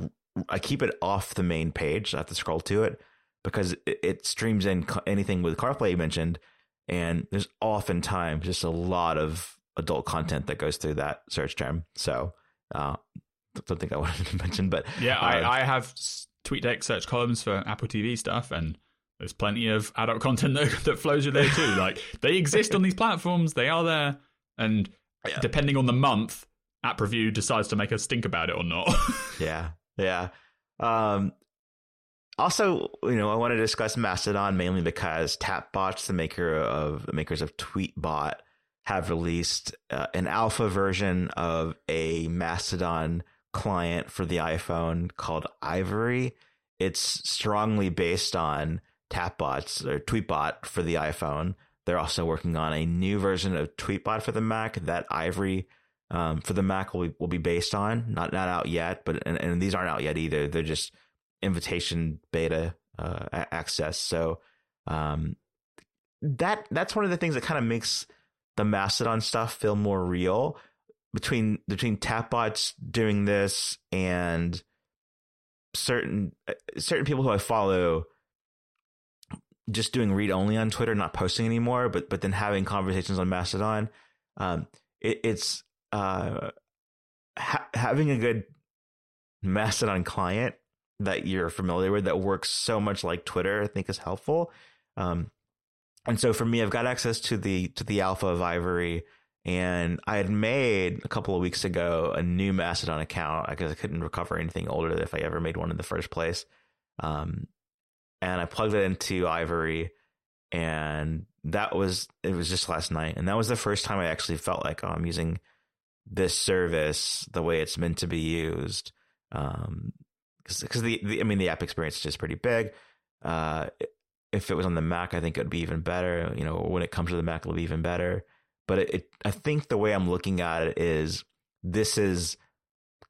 I keep it off the main page. I have to scroll to it because it, it streams in anything with CarPlay you mentioned, and there's oftentimes just a lot of adult content that goes through that search term. So uh, something I wanted to mention, but yeah, uh, I, I have TweetDeck search columns for Apple TV stuff, and there's plenty of adult content that, that flows you there too. like they exist on these platforms, they are there, and yeah. depending on the month, App Review decides to make us think about it or not. yeah, yeah. Um, also, you know, I want to discuss Mastodon mainly because Tapbots, the maker of the makers of Tweetbot, have released uh, an alpha version of a Mastodon client for the iPhone called Ivory. It's strongly based on Tapbots or Tweetbot for the iPhone. They're also working on a new version of Tweetbot for the Mac that Ivory um, for the Mac will be, will be based on. Not not out yet, but and, and these aren't out yet either. They're just invitation beta uh, access. So um, that that's one of the things that kind of makes the Mastodon stuff feel more real between between Tapbots doing this and certain certain people who I follow just doing read only on Twitter, not posting anymore, but but then having conversations on Mastodon. Um, it, it's uh, ha- having a good Mastodon client that you're familiar with that works so much like Twitter, I think is helpful. Um, and so for me, I've got access to the to the alpha of Ivory, and I had made a couple of weeks ago a new Mastodon account because I couldn't recover anything older if I ever made one in the first place. Um, and I plugged it into Ivory, and that was it was just last night, and that was the first time I actually felt like oh, I'm using this service the way it's meant to be used. Um, because the, the, I mean the app experience is just pretty big. Uh, if it was on the Mac, I think it would be even better. You know, when it comes to the Mac, it'll be even better. But it, it, I think the way I'm looking at it is this is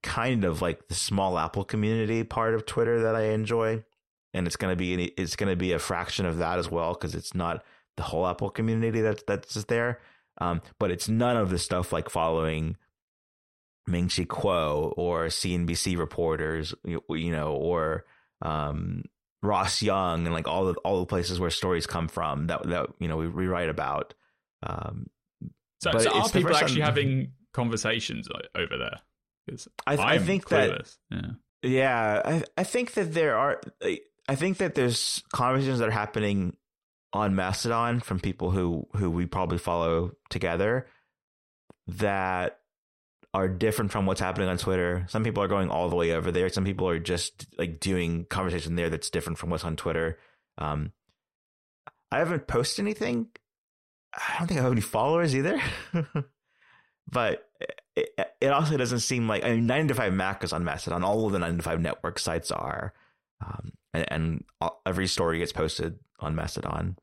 kind of like the small Apple community part of Twitter that I enjoy, and it's gonna be it's gonna be a fraction of that as well because it's not the whole Apple community that's that's there. Um, but it's none of the stuff like following Ming Chi Kuo or CNBC reporters, you, you know, or um, Ross Young and like all the all the places where stories come from that that you know we, we write about. Um, so, so are people actually time... having conversations over there? I, I think that yeah, yeah I, I think that there are. I think that there's conversations that are happening on Mastodon from people who who we probably follow together that are different from what's happening on Twitter. Some people are going all the way over there. Some people are just like doing conversation there that's different from what's on Twitter. Um, I haven't posted anything. I don't think I have any followers either. but it, it, also doesn't seem like I mean 9 to 5 Mac is on Mastodon. All of the 9 to 5 network sites are. Um, and, and all, every story gets posted on Mastodon.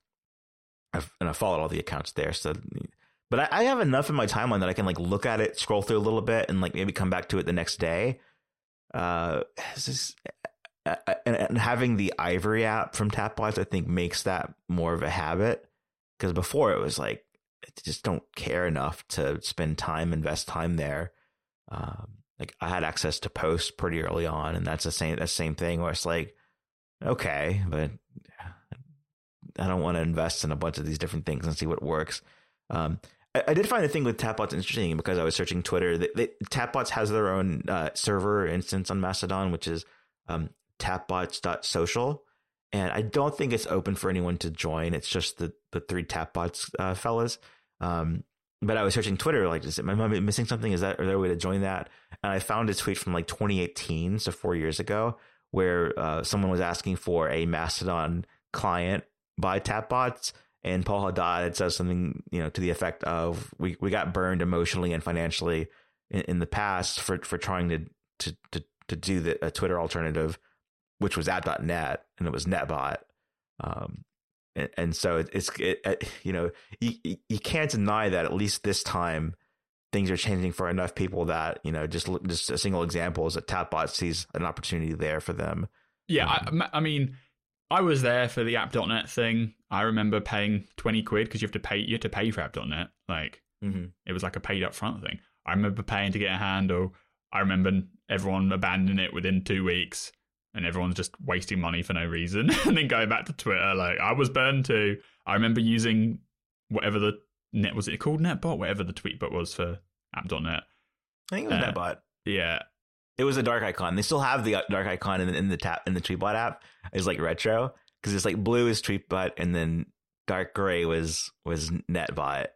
I've, and I followed all the accounts there. So but I, I, have enough in my timeline that I can like look at it, scroll through a little bit, and like maybe come back to it the next day. Uh, uh, and, and, having the Ivory app from Tapbots, I think makes that more of a habit. Because before it was like, I just don't care enough to spend time, invest time there. Um, like I had access to posts pretty early on, and that's the same that same thing where it's like, okay, but I don't want to invest in a bunch of these different things and see what works. Um, I, did find the thing with Tapbots interesting because I was searching Twitter. They, they, Tapbots has their own uh, server instance on Mastodon, which is um, tapbots.social. And I don't think it's open for anyone to join. It's just the, the three Tapbots uh, fellas. Um, but I was searching Twitter, like, is it, am I missing something? Is that, are there a way to join that? And I found a tweet from like 2018, so four years ago, where uh, someone was asking for a Mastodon client by Tapbots and Paul Haddad says something, you know, to the effect of we, we got burned emotionally and financially in, in the past for, for trying to, to, to, to do the a Twitter alternative, which was app.net and it was NetBot. Um, and, and so it, it's, it, you know, you, you can't deny that at least this time things are changing for enough people that, you know, just, just a single example is that Tapbot sees an opportunity there for them. Yeah. Um, I, I mean, I was there for the app.net thing. I remember paying 20 quid because you have to pay you have to pay for app.net. Like mm-hmm. it was like a paid up front thing. I remember paying to get a handle. I remember everyone abandoning it within two weeks and everyone's just wasting money for no reason and then going back to Twitter. Like I was burned too. I remember using whatever the net was it called NetBot, whatever the tweetbot was for app.net. I think it was uh, NetBot. Yeah. It was a dark icon. They still have the dark icon in, in the tap in the Tweetbot app. It's like retro. Because it's like blue is Tweetbot, and then dark gray was was NetBot.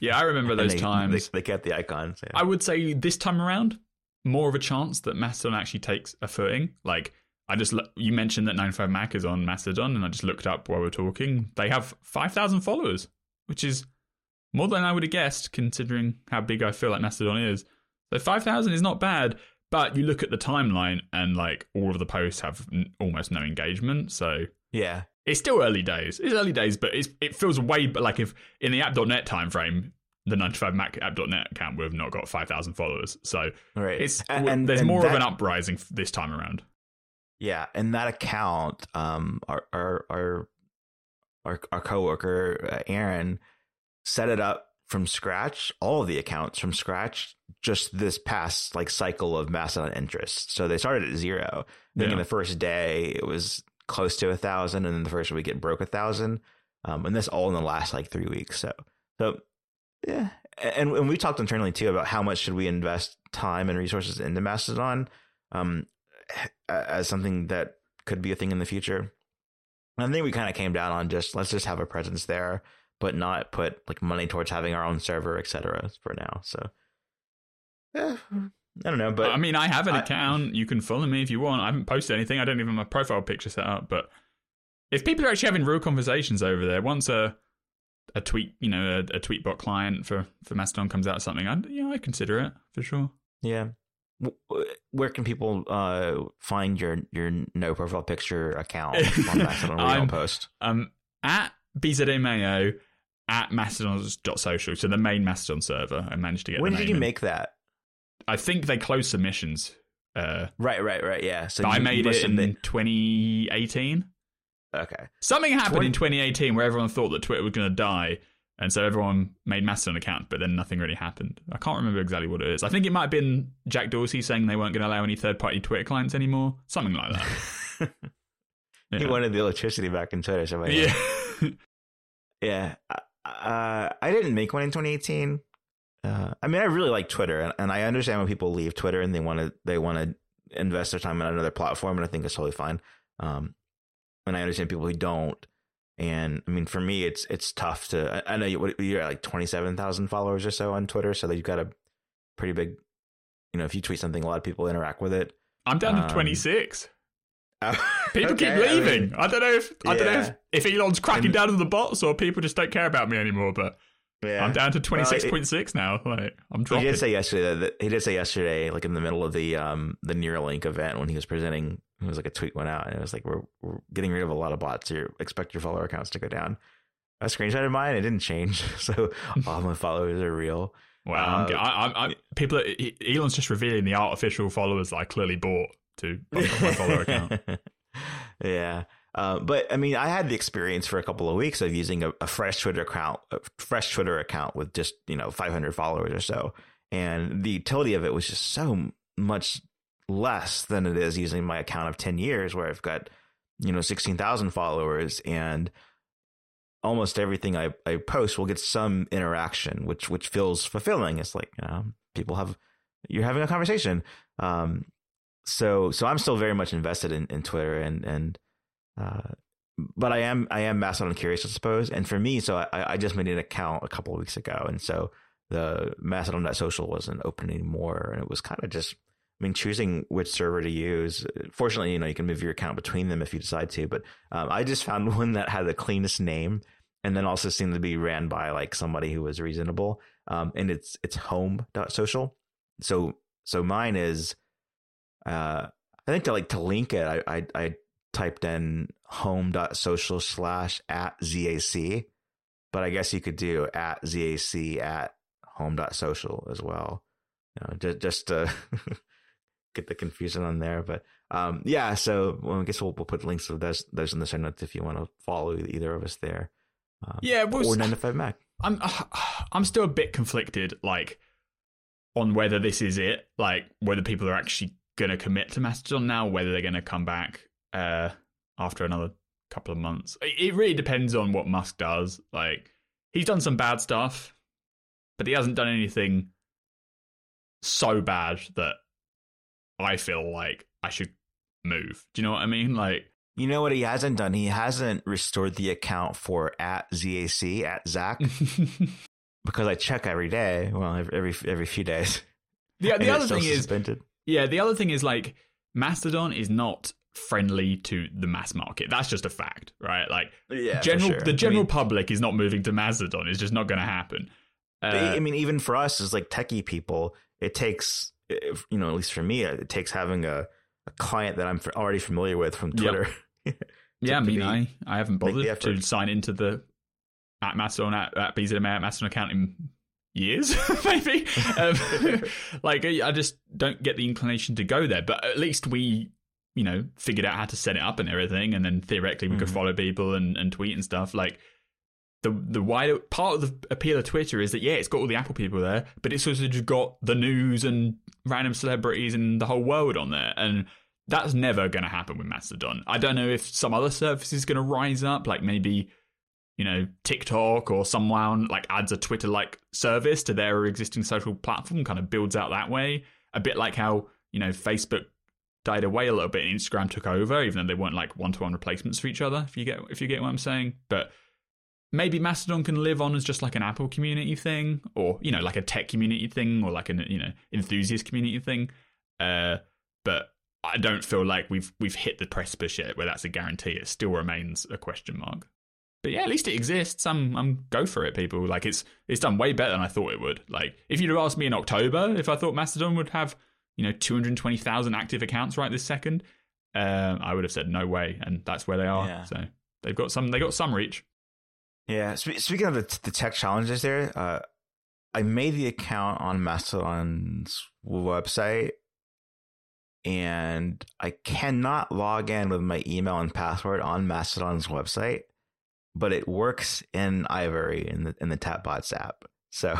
Yeah, I remember those they, times. They, they kept the icons. Yeah. I would say this time around, more of a chance that Mastodon actually takes a footing. Like I just you mentioned that 9 to 5 Mac is on Mastodon, and I just looked up while we are talking. They have 5,000 followers, which is more than I would have guessed, considering how big I feel like Mastodon is. So 5,000 is not bad, but you look at the timeline, and like all of the posts have n- almost no engagement. So yeah, it's still early days. It's early days, but it's, it feels way but like if in the app.net timeframe, the 9 to 5 Mac app.net account would have not got 5,000 followers. So right. it's A- and there's and more of an uprising this time around. Yeah, and that account, um, our our our our, our coworker uh, Aaron set it up from scratch, all of the accounts from scratch, just this past like cycle of Mastodon interest. So they started at zero. I think Yeah. in the first day it was close to a thousand, and then the first week it broke a thousand, um, and this all in the last like three weeks. So so yeah, and and we talked internally too about how much should we invest time and resources into Mastodon. Um, as something that could be a thing in the future. And I think we kind of came down on just let's just have a presence there, but not put like money towards having our own server, etc. For now, so yeah, I don't know, but I mean, I have an I- account. You can follow me if you want. I haven't posted anything. I don't even have my profile picture set up. But if people are actually having real conversations over there, once a a tweet, you know, a, a tweetbot client for for Mastodon comes out with something, I yeah, I consider it for sure. yeah. W- w- Where can people uh, find your your no profile picture account on Mastodon? where I'm- post. um, at BZA Mayo at mastodon.social, so the main Mastodon server. I managed to get. When did you in. make that? I think they closed submissions. Uh, Right, right, right. Yeah. So I made it in been- 2018. okay. Something happened 20 in 2018 where everyone thought that Twitter was going to die, and so everyone made Mastodon accounts, but then nothing really happened. I can't remember exactly what it is. I think it might have been Jack Dorsey saying they weren't going to allow any third-party Twitter clients anymore, something like that. He wanted the electricity back in Twitter. So yeah. Yeah, uh, I didn't make one in 2018. Uh, I mean, I really like Twitter, and, and I understand when people leave Twitter and they want to they want to invest their time in another platform, and I think it's totally fine. Um, and I understand people who don't. And I mean, for me, it's it's tough to. I, I know you, you're at like 27,000 followers or so on Twitter, so that you've got a pretty big. You know, if you tweet something, a lot of people interact with it. I'm down to Um, 26. People Okay, keep I mean- leaving. I, don't know if I don't know if, if Elon's cracking And- down on the bots or people just don't care about me anymore. But Yeah, I'm down to Well, it- 26.6 now. Like I'm He did say yesterday that he did say yesterday, like in the middle of the um the Neuralink event when he was presenting, it was like a tweet went out and it was like we're we're getting rid of a lot of bots. You expect your follower accounts to go down. I screenshotted mine; it didn't change, so all my followers are real. Well, I'm, Uh, I, I'm, I'm, people. Elon's just revealing the artificial followers that I clearly bought to my follower account. yeah. Uh, but I mean, I had the experience for a couple of weeks of using a, a fresh Twitter account, a fresh Twitter account with just you know 500 followers or so, and the utility of it was just so much less than it is using my account of 10 years, where I've got you know 16,000 followers and almost everything I, I post will get some interaction, which which feels fulfilling. It's like you know people have you're having a conversation. Um, so so I'm still very much invested in, in Twitter and and uh, but I am I am Mastodon curious, I suppose. And for me, so I, I just made an account a couple of weeks ago, and so the Mastodon.social wasn't open anymore, and it was kind of just. I mean, choosing which server to use. Fortunately, you know you can move your account between them if you decide to. But um, I just found one that had the cleanest name, and then also seemed to be ran by like somebody who was reasonable. Um, and it's it's home.social. So so mine is uh I think to like to link it, I I, I typed in home.social slash at ZAC. But I guess you could do at ZAC at home.social as well. You know, just just to get the confusion on there. But um yeah, so well, I guess we'll, we'll put links of those those in the show notes if you want to follow either of us there. Um, Yeah, well, or 9 to 5 Mac. I'm I'm still a bit conflicted, like on whether this is it, like whether people are actually going to commit to Mastodon now, whether they're going to come back uh, after another couple of months. It really depends on what Musk does. Like he's done some bad stuff, but he hasn't done anything so bad that I feel like I should move. Do you know what I mean? Like You know what he hasn't done? He hasn't restored the account for at ZAC at Zach because I check every day. Well, every every few days. The, the other thing suspended. is, yeah, the other thing is like Mastodon is not friendly to the mass market. That's just a fact, right? Like, yeah, general sure. the general I mean, public is not moving to Mastodon. It's just not going to happen. Uh, I mean, even for us as like techie people, it takes, if- you know, at least for me, it takes having a, a client that I'm already familiar with from Yep. Twitter. yeah, I mean, be- I, I haven't bothered to sign into the at Mastodon at, at BZMA at Mastodon account in years, maybe. um, like, I I just don't get the inclination to go there. But at least we, you know, figured out how to set it up and everything, and then theoretically we could Mhm. follow people and, and tweet and stuff. Like, the the wider part of the appeal of Twitter is that yeah, it's got all the Apple people there, but it's also just got the news and random celebrities and the whole world on there, and that's never going to happen with Mastodon. I don't know if some other service is going to rise up, like maybe you know TikTok or someone like adds a Twitter like service to their existing social platform, kind of builds out that way. A bit like how you know Facebook died away a little bit and Instagram took over, even though they weren't like one to one replacements for each other. If you get if you get what I'm saying, but maybe Mastodon can live on as just like an Apple community thing, or you know, like a tech community thing, or like an you know enthusiast community thing. Uh, but I don't feel like we've we've hit the precipice yet where that's a guarantee. It still remains a question mark. But yeah, at least it exists. I'm I'm go for it, people. Like it's it's done way better than I thought it would. Like if you'd have asked me in October if I thought Mastodon would have you know 220,000 active accounts right this second, um, I would have said no way, and that's where they are. Yeah. So they've got some they got some reach. Yeah. Speaking of the, the tech challenges there, uh, I made the account on Mastodon's website and I cannot log in with my email and password on Mastodon's website, but it works in Ivory in the in the Tapbots app. So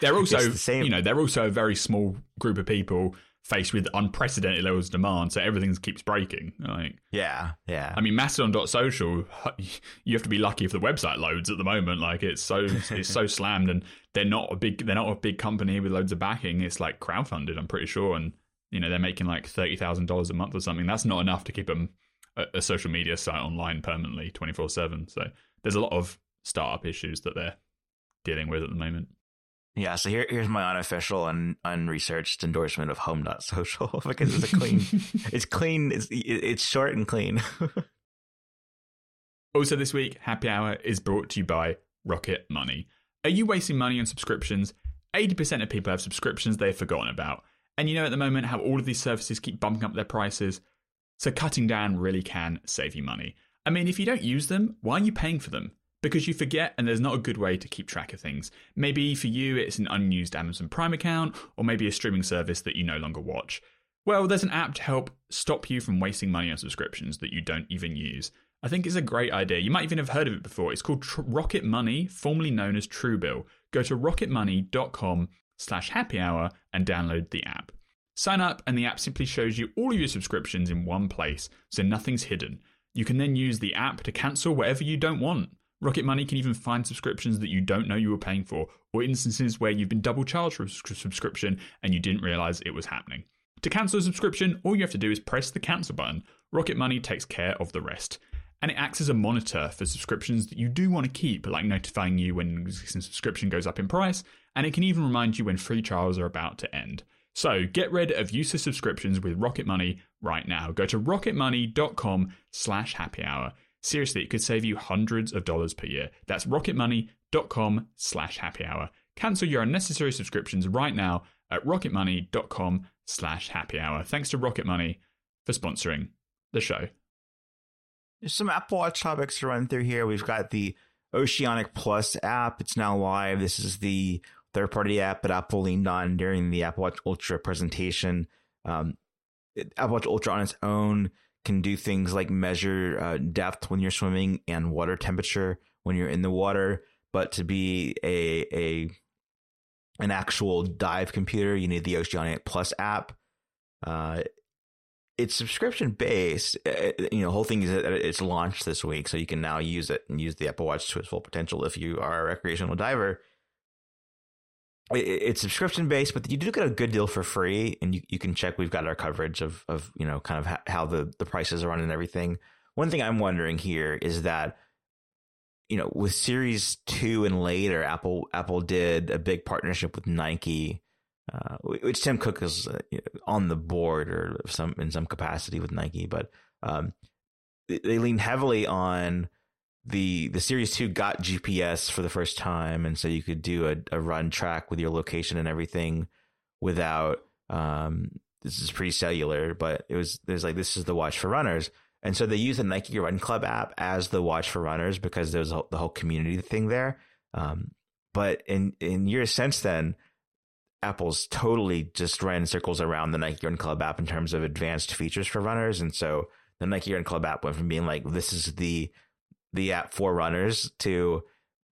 They're also, the same- you know, they're also a very small group of people faced with unprecedented levels of demand, so everything keeps breaking. Like, yeah, yeah. I mean, Mastodon.social, you have to be lucky if the website loads at the moment. Like, it's so it's so slammed, and they're not a big they're not a big company with loads of backing. It's like crowdfunded, I'm pretty sure, and you know they're making like thirty thousand dollars a month or something. That's not enough to keep them a, a social media site online permanently, twenty four seven. So there's a lot of startup issues that they're dealing with at the moment. Yeah, so here, here's my unofficial and unresearched endorsement of home.social because it's a clean, it's clean, it's, it's short and clean. Also, this week, Happy Hour is brought to you by Rocket Money. Are you wasting money on subscriptions? 80% of people have subscriptions they've forgotten about. And you know at the moment how all of these services keep bumping up their prices? So cutting down really can save you money. I mean, if you don't use them, why are you paying for them? Because you forget and there's not a good way to keep track of things. Maybe for you it's an unused Amazon Prime account, or maybe a streaming service that you no longer watch. Well, there's an app to help stop you from wasting money on subscriptions that you don't even use. I think it's a great idea. You might even have heard of it before. It's called Tr- Rocket Money, formerly known as Truebill. Go to rocketmoney.com slash happy hour and download the app. Sign up and the app simply shows you all of your subscriptions in one place, so nothing's hidden. You can then use the app to cancel whatever you don't want. Rocket Money can even find subscriptions that you don't know you were paying for, or instances where you've been double charged for a subscription and you didn't realize it was happening. To cancel a subscription, all you have to do is press the cancel button. Rocket Money takes care of the rest. And it acts as a monitor for subscriptions that you do want to keep, like notifying you when existing subscription goes up in price, and it can even remind you when free trials are about to end. So get rid of useless subscriptions with Rocket Money right now. Go to rocketmoney.com slash happy hour. Seriously, it could save you hundreds of dollars per year. That's rocketmoney.com slash happy hour. Cancel your unnecessary subscriptions right now at rocketmoney.com slash happy hour. Thanks to Rocket Money for sponsoring the show. There's some Apple Watch topics to run through here. We've got the Oceanic Plus app. It's now live. This is the third party app that Apple leaned on during the Apple Watch Ultra presentation. Um, it- Apple Watch Ultra on its own can do things like measure uh, depth when you're swimming and water temperature when you're in the water. But to be a a an actual dive computer, you need the Oceanic Plus app. Uh, it's subscription based. Uh, You know, the whole thing is it's launched this week, so you can now use it and use the Apple Watch to its full potential if you are a recreational diver. It, it's subscription based, but you do get a good deal for free, and you, you can check. We've got our coverage of of you know kind of how the the prices are run and everything. One thing I'm wondering here is that you know with Series Two and later, Apple Apple did a big partnership with Nike. Uh, which Tim Cook is uh, on the board or some in some capacity with Nike, but um, they lean heavily on the the series 2 got gps for the first time and so you could do a, a run track with your location and everything without um this is pretty cellular but it was there's like this is the watch for runners. And so they use the nike run club app as the watch for runners because there's the whole community thing there. Um but in in years since then apple's totally just ran circles around the nike run club app in terms of advanced features for runners. And so the Nike Run Club app went from being like this is the the app for runners to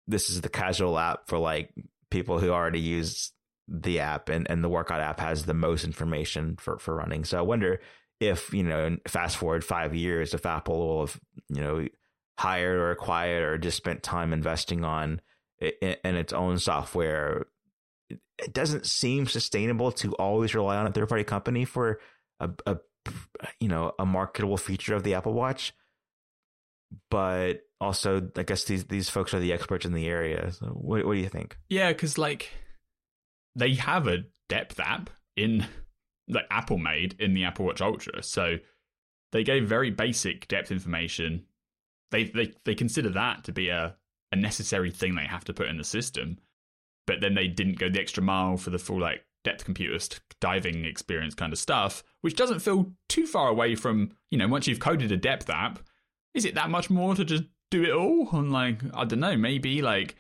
this is the casual app for like people who already use the app and, and the workout app has the most information for, for running. So I wonder if, you know, fast forward five years, if Apple will have, you know, hired or acquired or just spent time investing on it, in its own software. It doesn't seem sustainable to always rely on a third party company for a, a you know a marketable feature of the Apple Watch. But also, I guess these these folks are the experts in the area. So what what do you think? Yeah, because like they have a depth app in that Apple made in the Apple Watch Ultra, so they gave very basic depth information. They they they consider that to be a a necessary thing they have to put in the system, but then they didn't go the extra mile for the full like depth computers diving experience kind of stuff, which doesn't feel too far away from, you know, once you've coded a depth app, is it that much more to just do it all? And like, I don't know, maybe like,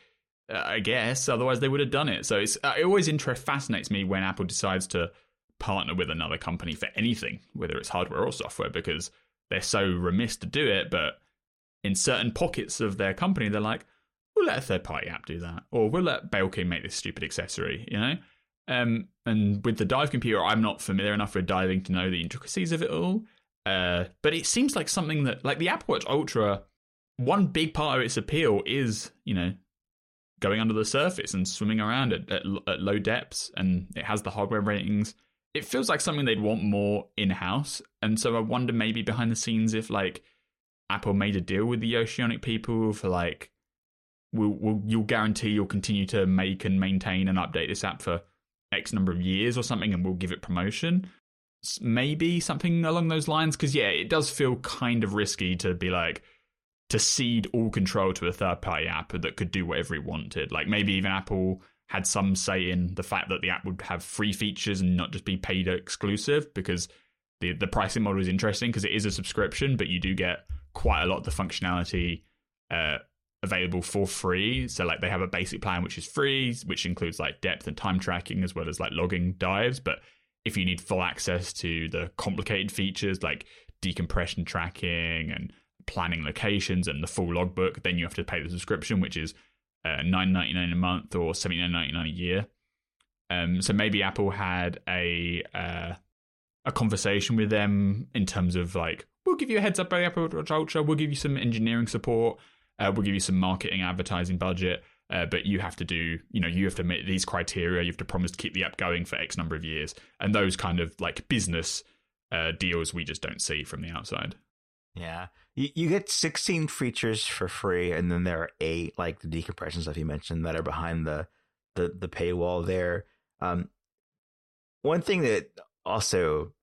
uh, I guess, otherwise they would have done it. So it's, uh, it always interest fascinates me when Apple decides to partner with another company for anything, whether it's hardware or software, because they're so remiss to do it. But in certain pockets of their company, they're like, we'll let a third party app do that, or we'll let Belkin make this stupid accessory, you know? Um, and with the dive computer, I'm not familiar enough with diving to know the intricacies of it all. Uh, but it seems like something that, like the Apple Watch Ultra, one big part of its appeal is, you know, going under the surface and swimming around at, at, at low depths, and it has the hardware ratings. It feels like something they'd want more in house, and so I wonder maybe behind the scenes if like Apple made a deal with the Oceanic people for like, we'll, we'll you'll guarantee you'll continue to make and maintain and update this app for X number of years or something and we'll give it promotion. Maybe something along those lines. Because, yeah, it does feel kind of risky to be like, to cede all control to a third party app that could do whatever it wanted. Like maybe even Apple had some say in the fact that the app would have free features and not just be paid exclusive because the the pricing model is interesting because it is a subscription, but you do get quite a lot of the functionality uh, available for free. So like they have a basic plan which is free, which includes like depth and time tracking as well as like logging dives. But if you need full access to the complicated features like decompression tracking and planning locations and the full logbook, then you have to pay the subscription, which is uh, nine ninety nine a month or seventy nine ninety nine a year. Um, so maybe Apple had a uh, a conversation with them in terms of like, we'll give you a heads up by Apple Watch Ultra, we'll give you some engineering support, uh, we'll give you some marketing advertising budget. Uh, but you have to do, you know, you have to meet these criteria. You have to promise to keep the app going for X number of years, and those kind of like business uh, deals we just don't see from the outside. Yeah, you, you get 16 features for free, and then there are eight like the decompression stuff you mentioned that are behind the the the paywall there. Um, one thing that also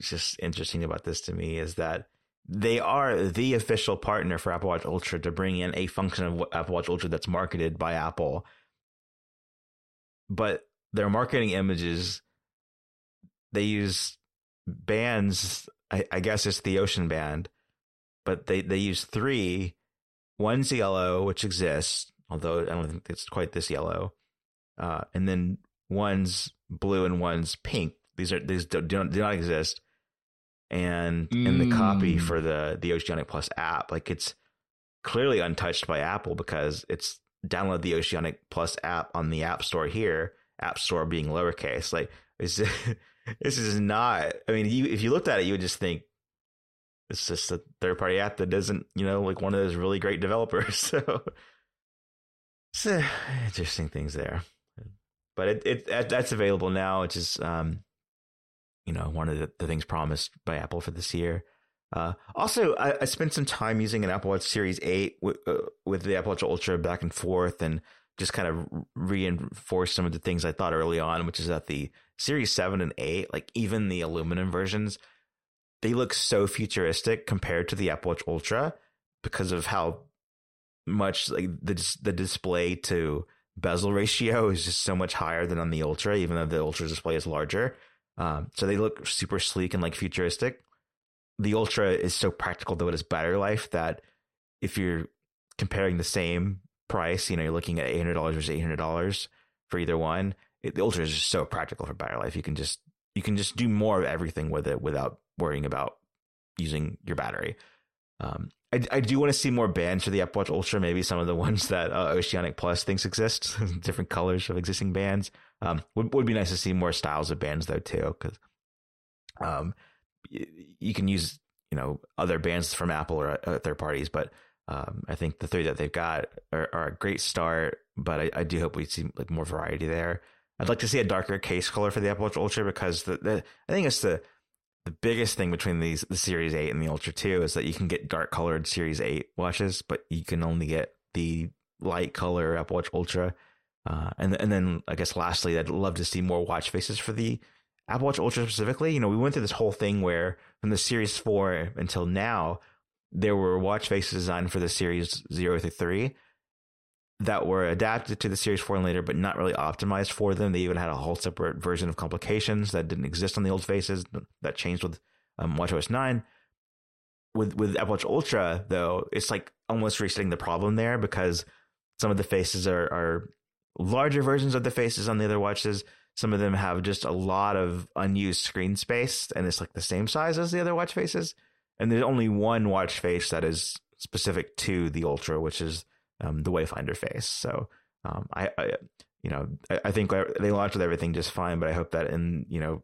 is just interesting about this to me is that they are the official partner for Apple Watch Ultra to bring in a function of Apple Watch Ultra that's marketed by Apple. But their marketing images, they use bands. I, I guess it's the Ocean Band, but they, they use three. One's yellow, which exists, although I don't think it's quite this yellow. Uh, and then one's blue and one's pink. These are these do, do, not, do not exist and mm. in the copy mm. for the the Oceanic Plus app, like it's clearly untouched by Apple because it's download the Oceanic Plus app on the App Store here. App Store being lowercase, like it's this is not. I mean, you, if you looked at it, you would just think it's just a third party app that doesn't, you know, like one of those really great developers. So, so interesting things there. but it, it that's available now, which is um, you know, one of the, the things promised by Apple for this year. Uh, also, I, I, spent some time using an Apple Watch Series 8 with, uh, with the Apple Watch Ultra back and forth and just kind of reinforce some of the things I thought early on, which is that the Series 7 and 8, like even the aluminum versions, they look so futuristic compared to the Apple Watch Ultra because of how much like the the display to bezel ratio is just so much higher than on the Ultra, even though the Ultra display is larger. Um, so they look super sleek and like futuristic. The Ultra is so practical though it has battery life that if you're comparing the same price, you know, you're looking at eight hundred dollars versus eight hundred dollars for either one. It, the Ultra is just so practical for battery life. You can just you can just do more of everything with it without worrying about using your battery. Um, I, I do want to see more bands for the Apple Watch Ultra. Maybe some of the ones that uh, Oceanic Plus thinks exist, different colors of existing bands. Um, would would be nice to see more styles of bands though too, because um, you, you can use you know other bands from Apple or uh, third parties, but um, I think the three that they've got are, are a great start. But I, I, do hope we see like more variety there. I'd like to see a darker case color for the Apple Watch Ultra because the, the I think it's the the biggest thing between these the Series 8 and the Ultra 2 is that you can get dark colored Series 8 watches, but you can only get the light color Apple Watch Ultra. Uh, and and then I guess lastly, I'd love to see more watch faces for the Apple Watch Ultra specifically. You know, we went through this whole thing where from the Series 4 until now, there were watch faces designed for the Series 0 through 3 that were adapted to the Series 4 and later, but not really optimized for them. They even had a whole separate version of complications that didn't exist on the old faces that changed with um, WatchOS 9. With with Apple Watch Ultra, though, it's like almost resetting the problem there because some of the faces are, are larger versions of the faces on the other watches. Some of them have just a lot of unused screen space, and it's like the same size as the other watch faces. And there's only one watch face that is specific to the Ultra, which is um, the Wayfinder face. So um, I, I, you know, I, I, think they launched with everything just fine, but I hope that in you know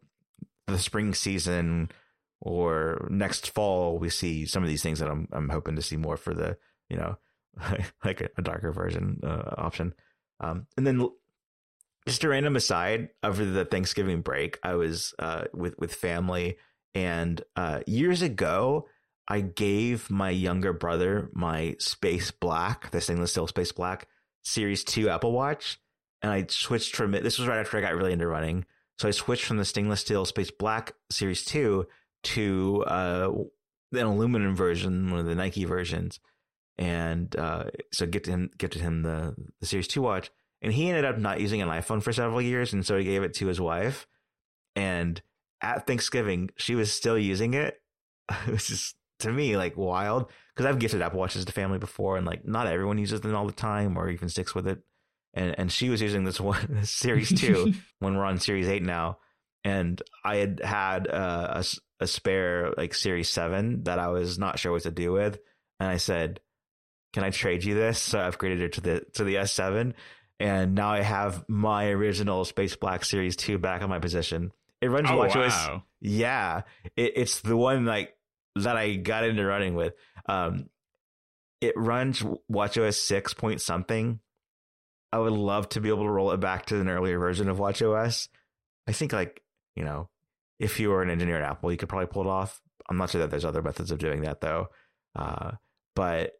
the spring season or next fall we see some of these things that I'm I'm hoping to see more for the you know like a, a darker version uh, option. Um, and then just a random aside over the Thanksgiving break, I was uh, with with family, and uh, years ago I gave my younger brother my Space Black, the stainless steel Space Black Series 2 Apple Watch. And I switched from it. This was right after I got really into running. So I switched from the stainless steel Space Black Series 2 to uh, an aluminum version, one of the Nike versions. And uh, so gifted him, him the, the Series 2 watch. And he ended up not using an iPhone for several years. And so he gave it to his wife. And at Thanksgiving, she was still using it. It was just to me like wild because I've gifted Apple Watches to family before, and like not everyone uses them all the time or even sticks with it. And and she was using this one this Series two when we're on Series eight now, and I had had uh, a a spare like Series seven that I was not sure what to do with, and I said, "Can I trade you this?" So I upgraded it to the to the S seven, and now I have my original Space Black Series two back on my position. It runs oh, WatchOS. Wow. Yeah, it, it's the one like that I got into running with. Um, it runs WatchOS six point something. I would love to be able to roll it back to an earlier version of WatchOS. I think like you know, if you were an engineer at Apple, you could probably pull it off. I'm not sure that there's other methods of doing that though. Uh, but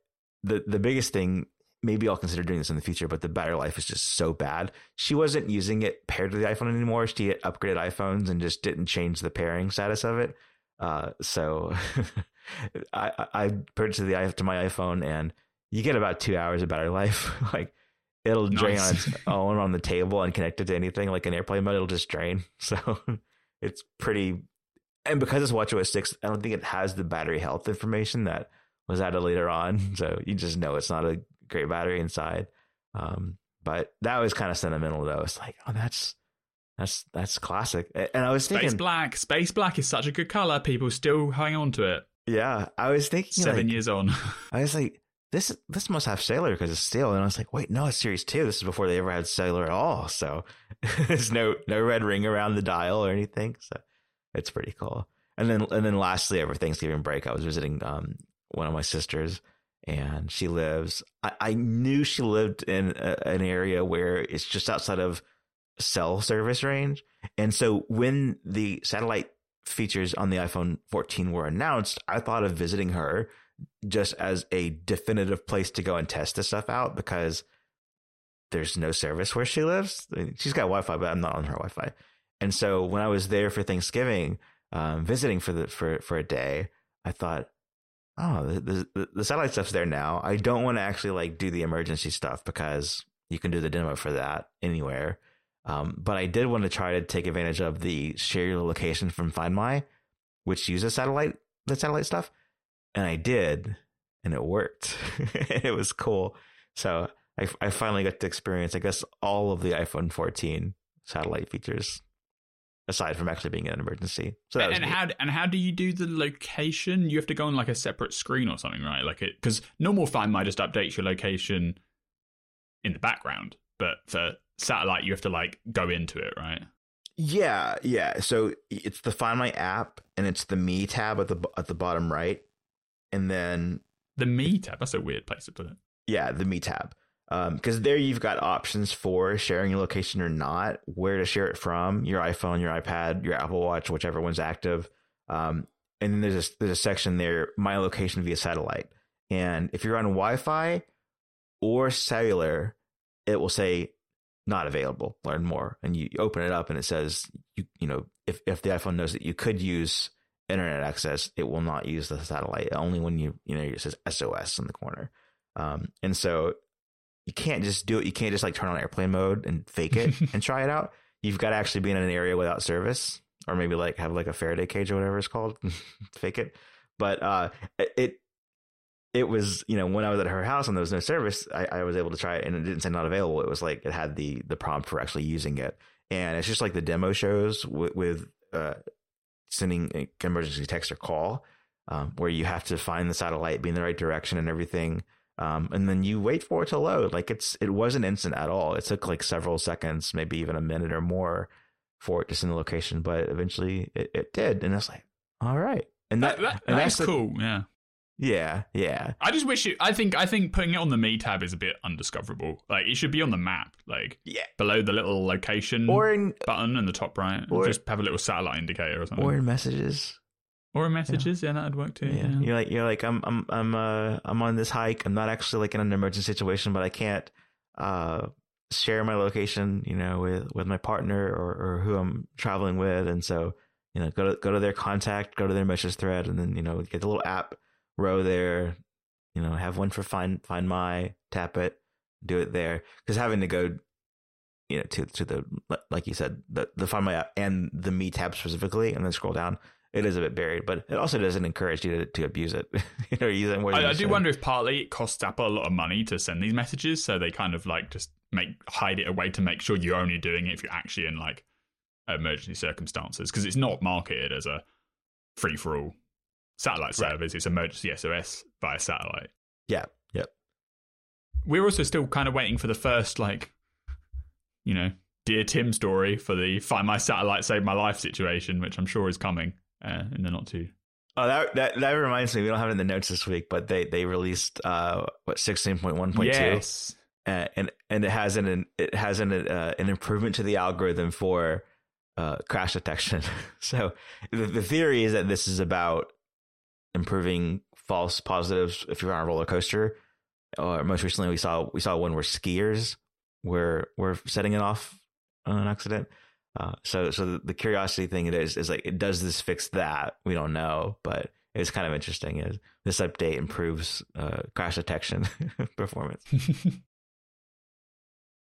the the biggest thing, maybe I'll consider doing this in the future, but the battery life is just so bad. She wasn't using it paired to the iPhone anymore. She had upgraded iPhones and just didn't change the pairing status of it. Uh, so I, I purchased the to my iPhone and you get about two hours of battery life. like it'll drain on its own on the table and connected to anything like an airplane mode. It'll just drain. So it's pretty. And because it's WatchOS six, I don't think it has the battery health information that was added later on. So you just know it's not a great battery inside. Um, but that was kind of sentimental though. It's like, oh, that's that's that's classic. And I was thinking. Space thinking, black. Space black is such a good color. People still hang on to it. Yeah, I was thinking seven like, years on. I was like, this this must have cellular because it's steel. And I was like, wait, no, it's Series Two. This is before they ever had cellular at all. So there's no no red ring around the dial or anything. So it's pretty cool. And then and then lastly, over Thanksgiving break, I was visiting um, one of my sisters, and she lives. I, I knew she lived in a, an area where it's just outside of cell service range. And so when the satellite features on the iPhone 14 were announced, I thought of visiting her just as a definitive place to go and test this stuff out because there's no service where she lives. She's got Wi-Fi, but I'm not on her Wi-Fi. And so when I was there for Thanksgiving, um, visiting for the for for a day, I thought, oh, the, the, the satellite stuff's there now. I don't want to actually like do the emergency stuff because you can do the demo for that anywhere. Um, but I did want to try to take advantage of the share your location from Find My, which uses satellite the satellite stuff, and I did, and it worked. it was cool. So I, I finally got to experience, I guess, all of the iPhone 14 satellite features aside from actually being in an emergency. So that and how and how do you do the location? You have to go on like a separate screen or something, right? Like it because normal Find My just updates your location in the background, but for satellite you have to like go into it, right? Yeah, yeah. So it's the Find My app and it's the Me tab at the at the bottom right, and then the Me tab. That's a weird place to put it. Yeah, the Me tab because um, there you've got options for sharing your location or not, where to share it from, your iPhone, your iPad, your Apple Watch, whichever one's active. Um, and then there's a, there's a section there, my location via satellite. And if you're on Wi-Fi or cellular, it will say not available. Learn more, and you, open it up, and it says you you know if if the iPhone knows that you could use internet access, it will not use the satellite. Only when you you know it says SOS in the corner. Um, and so you can't just do it. You can't just like turn on airplane mode and fake it and try it out. You've got to actually be in an area without service, or maybe like have like a Faraday cage or whatever it's called, fake it. But uh, it it was you know when I was at her house and there was no service, I, I was able to try it and it didn't say not available. It was like it had the the prompt for actually using it, and it's just like the demo shows with, with uh, sending an emergency text or call, um, where you have to find the satellite, be in the right direction, and everything. Um, and then you wait for it to load. Like it's it wasn't instant at all. It took like several seconds, maybe even a minute or more, for it to send the location. But eventually, it, it did, and it's like, all right, and that, that, that and that's, that's cool. yeah, yeah, yeah. I just wish it. I think I think putting it on the Me tab is a bit undiscoverable. Like it should be on the map, like yeah, below the little location or in, button in the top right. Or just have a little satellite indicator or something. Or in messages. Or in messages, yeah, yeah that'd work too. Yeah. yeah. you're like you're like I'm I'm I'm uh I'm on this hike. I'm not actually like in an emergency situation, but I can't uh share my location, you know, with with my partner or or who I'm traveling with, and so you know, go to go to their contact, go to their message thread, and then you know get the little app row there. You know, have one for find find my, tap it, do it there. Because having to go, you know, to to the like you said, the the find my app and the me tab specifically, and then scroll down it is a bit buried, but it also doesn't encourage you to, to abuse it. you know, use it more. I, I do wonder if partly it costs Apple a lot of money to send these messages, so they kind of like just make hide it away to make sure you're only doing it if you're actually in like emergency circumstances, because it's not marketed as a free for all satellite right. service. It's emergency SOS via satellite. Yeah. Yep. We're also still kind of waiting for the first like, you know, dear Tim story for the find my satellite save my life situation, which I'm sure is coming uh, in the not too. Oh, that, that that reminds me. We don't have it in the notes this week, but they they released uh what sixteen point one point two. Yes. Uh, and and it has an it has an uh, an improvement to the algorithm for uh, crash detection. so the, the theory is that this is about improving false positives if you're on a roller coaster. Or most recently, we saw we saw one where skiers were were setting it off on an accident. Uh, so, so the, the, curiosity thing it is is like, does this fix that? We don't know, but it's kind of interesting. Is this update improves uh, crash detection performance?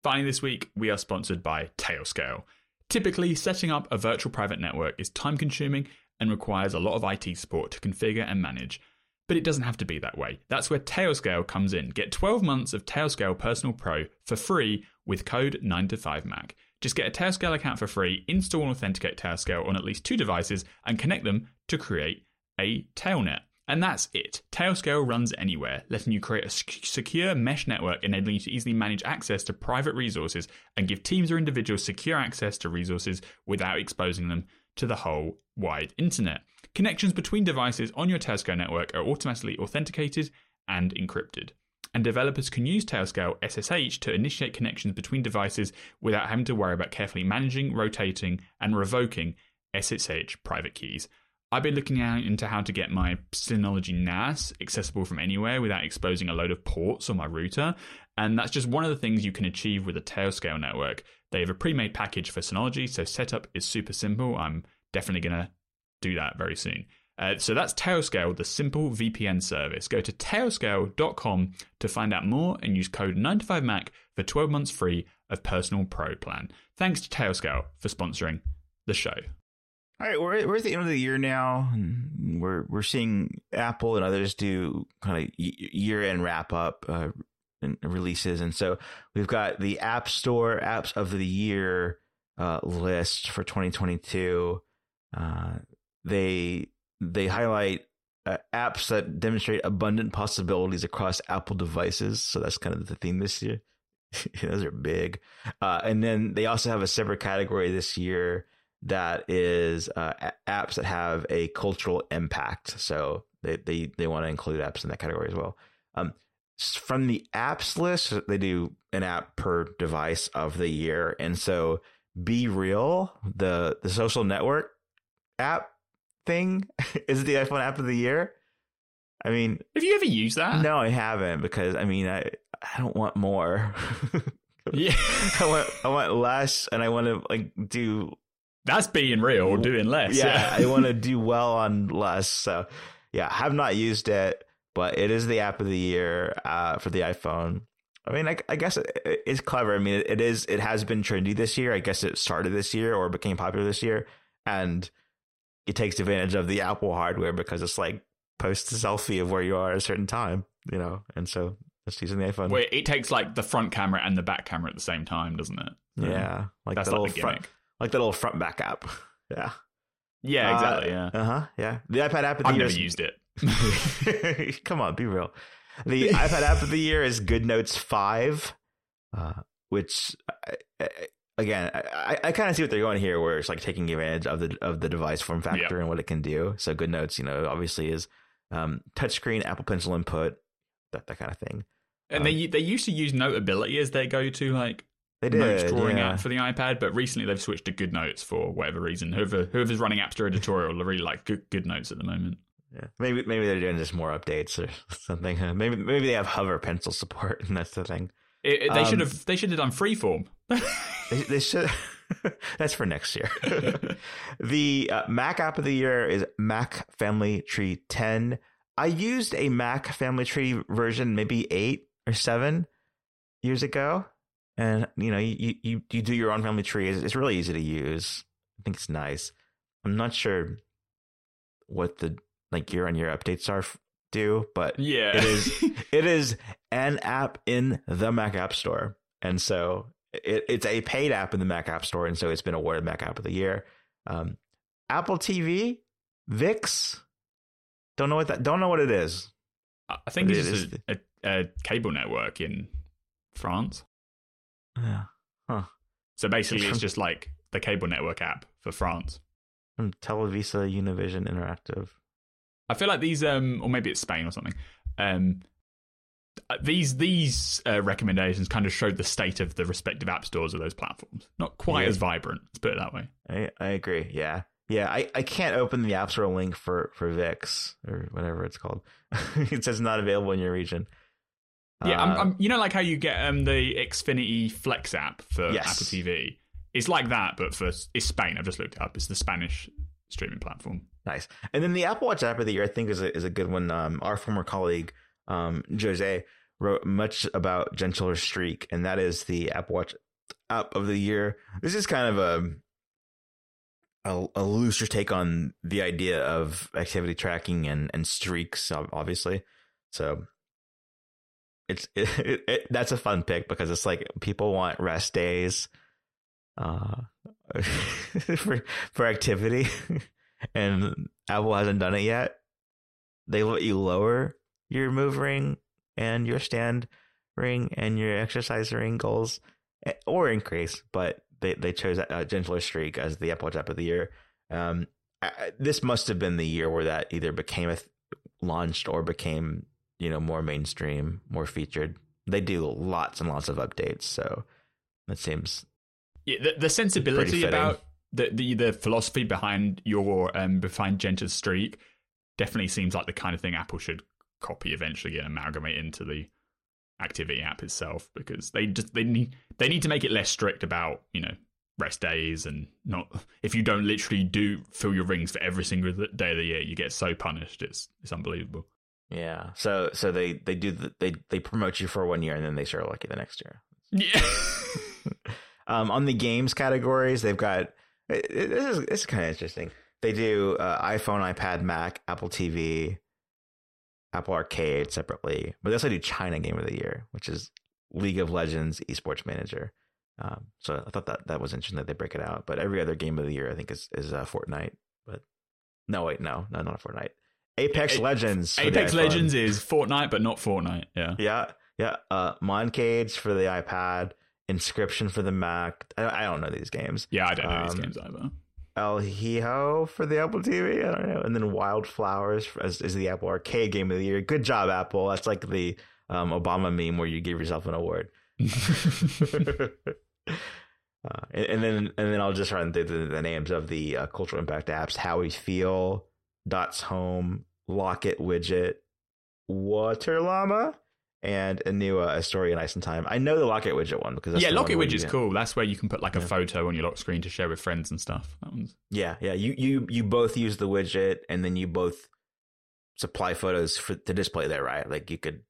Finally, this week we are sponsored by Tailscale. Typically, setting up a virtual private network is time consuming and requires a lot of IT support to configure and manage. But it doesn't have to be that way. That's where Tailscale comes in. Get 12 months of Tailscale Personal Pro for free with code 9to5Mac. Just get a Tailscale account for free, install and authenticate Tailscale on at least two devices, and connect them to create a Tailnet. And that's it. Tailscale runs anywhere, letting you create a secure mesh network enabling you to easily manage access to private resources and give teams or individuals secure access to resources without exposing them to the whole wide internet. Connections between devices on your Tailscale network are automatically authenticated and encrypted. and developers can use Tailscale SSH to initiate connections between devices without having to worry about carefully managing, rotating, and revoking SSH private keys. I've been looking into how to get my Synology NAS accessible from anywhere without exposing a load of ports on my router, and that's just one of the things you can achieve with a Tailscale network. They have a pre-made package for Synology, so setup is super simple. I'm definitely going to do that very soon. Uh, so that's Tailscale, the simple VPN service. Go to tailscale.com to find out more and use code 9to5Mac for 12 months free of Personal Pro plan. Thanks to Tailscale for sponsoring the show. All right, we're we're at the end of the year now. We're we're seeing Apple and others do kind of year end wrap up uh, releases, and so we've got the App Store apps of the year uh, list for 2022. Uh, they they highlight uh, apps that demonstrate abundant possibilities across Apple devices. So that's kind of the theme this year. Those are big, uh, and then they also have a separate category this year that is uh, apps that have a cultural impact. So they they, they want to include apps in that category as well. Um, from the apps list, they do an app per device of the year, and so BeReal, the the social network app thing, is the iPhone app of the year. I mean, have you ever used that? No, I haven't because I mean, I I don't want more. yeah, I want I want less, and I want to like do that's being real or doing less. Yeah, I want to do well on less. So, yeah, I have not used it, but it is the app of the year uh, for the iPhone. I mean, I, I guess it, it's clever. I mean, it, it is. It has been trendy this year. I guess it started this year or became popular this year, and it takes advantage of the Apple hardware because it's like post a selfie of where you are at a certain time, you know, and so it's using the iPhone. Wait, it takes like the front camera and the back camera at the same time, doesn't it? Yeah, like that's the little front like the little front back app. Yeah. Yeah, exactly. Uh, yeah. Uh huh. Yeah. The iPad app of the I've year. I've never used it. Come on, be real. The iPad app of the year is GoodNotes 5, uh, which, again, I, I kind of see what they're going here, where it's like taking advantage of the of the device form factor yep. and what it can do. So GoodNotes, you know, obviously is um, touchscreen, Apple Pencil input, that, that kind of thing. And um, they they used to use Notability as their go to like they did, notes drawing yeah. app for the iPad, but recently they've switched to Good Notes for whatever reason. Whoever whoever's running App Store editorial really like good, good Notes at the moment. Yeah, maybe maybe they're doing just more updates or something. Maybe maybe they have hover pencil support, and that's the thing. It, it, they um, should have they should have done freeform. they, they should. that's for next year. the uh, Mac app of the year is Mac Family Tree 10. I used a Mac Family Tree version, maybe eight or seven years ago and you know you you you do your own family tree. It's, it's really easy to use. I think it's nice. I'm not sure what the like year on year updates are do, but yeah, it is it is an app in the Mac App Store, and so it, it's a paid app in the Mac App Store, and so it's been awarded Mac App of the Year. Um, Apple TV, VIX, don't know what that don't know what it is. I think it's it a, a, a cable network in France. Yeah. Huh. So basically, it's just like the cable network app for France. From Televisa Univision Interactive. I feel like these, um, or maybe it's Spain or something. Um, uh, these these uh, recommendations kind of showed the state of the respective app stores of those platforms. Not quite yeah. as vibrant. Let's put it that way. I, I agree. Yeah, yeah. I, I can't open the App Store link for for VIX or whatever it's called. it says not available in your region. Yeah, I'm, uh, I'm, you know, like how you get um, the Xfinity Flex app for yes. Apple TV. It's like that, but for it's Spain. I've just looked it up. It's the Spanish streaming platform. Nice. And then the Apple Watch app of the year, I think, is a, is a good one. Um, our former colleague um, Jose wrote much about Gentler Streak, and that is the Apple Watch app of the year. This is kind of a a, a looser take on the idea of activity tracking and and streaks, obviously. So it's it, it, that's a fun pick because it's like people want rest days uh for for activity and Apple hasn't done it yet. They let you lower your move ring and your stand ring and your exercise ring goals eh, or increase, but they, they chose a gentler streak as the Apple Watch app of the year. Um, I, this must have been the year where that either became a th- launched or became you know more mainstream, more featured. They do lots and lots of updates, so that seems yeah, the, the sensibility about the, the the philosophy behind your um behind Gentler Streak definitely seems like the kind of thing Apple should copy eventually and amalgamate into the activity app itself because they just they need they need to make it less strict about you know rest days and not if you don't literally do fill your rings for every single day of the year you get so punished it's it's unbelievable yeah. So so they they do the, they they promote you for one year and then they start lucky the next year. yeah Um, on the games categories, they've got it, it- this is this is kind of interesting. They do uh, iPhone, iPad, Mac, Apple TV, Apple Arcade separately, but they also do China Game of the Year, which is League of Legends Esports Manager. Um, so I thought that that was interesting that they break it out. But every other game of the year, I think, is is uh, Fortnite. But no, wait, no, no, not Fortnite. Apex A- Legends. Apex. Legends is Fortnite but not Fortnite yeah Yeah, yeah. Uh, Moncage for the iPad. Inscryption for the Mac. I, I don't know these games. yeah I don't know these Um, games either El Hijo for the Apple TV. I don't know. And then Wylde Flowers is, as the Apple Arcade Game of the Year. Good job, Apple. That's like the um, Obama meme where you give yourself an award. uh, and, and then and then I'll just run through the, the names of the uh, cultural impact apps: How We Feel, Dots Home, Locket Widget, Water Llama, and Inua, A Story in Ice and Time. I know the Locket Widget one because that's yeah the Locket one where Widget's you- cool that's where you can put like a Yeah. photo on your lock screen to share with friends and stuff that one's Yeah, yeah. You you you both use the widget, and then you both supply photos for to display there, right? Like you could,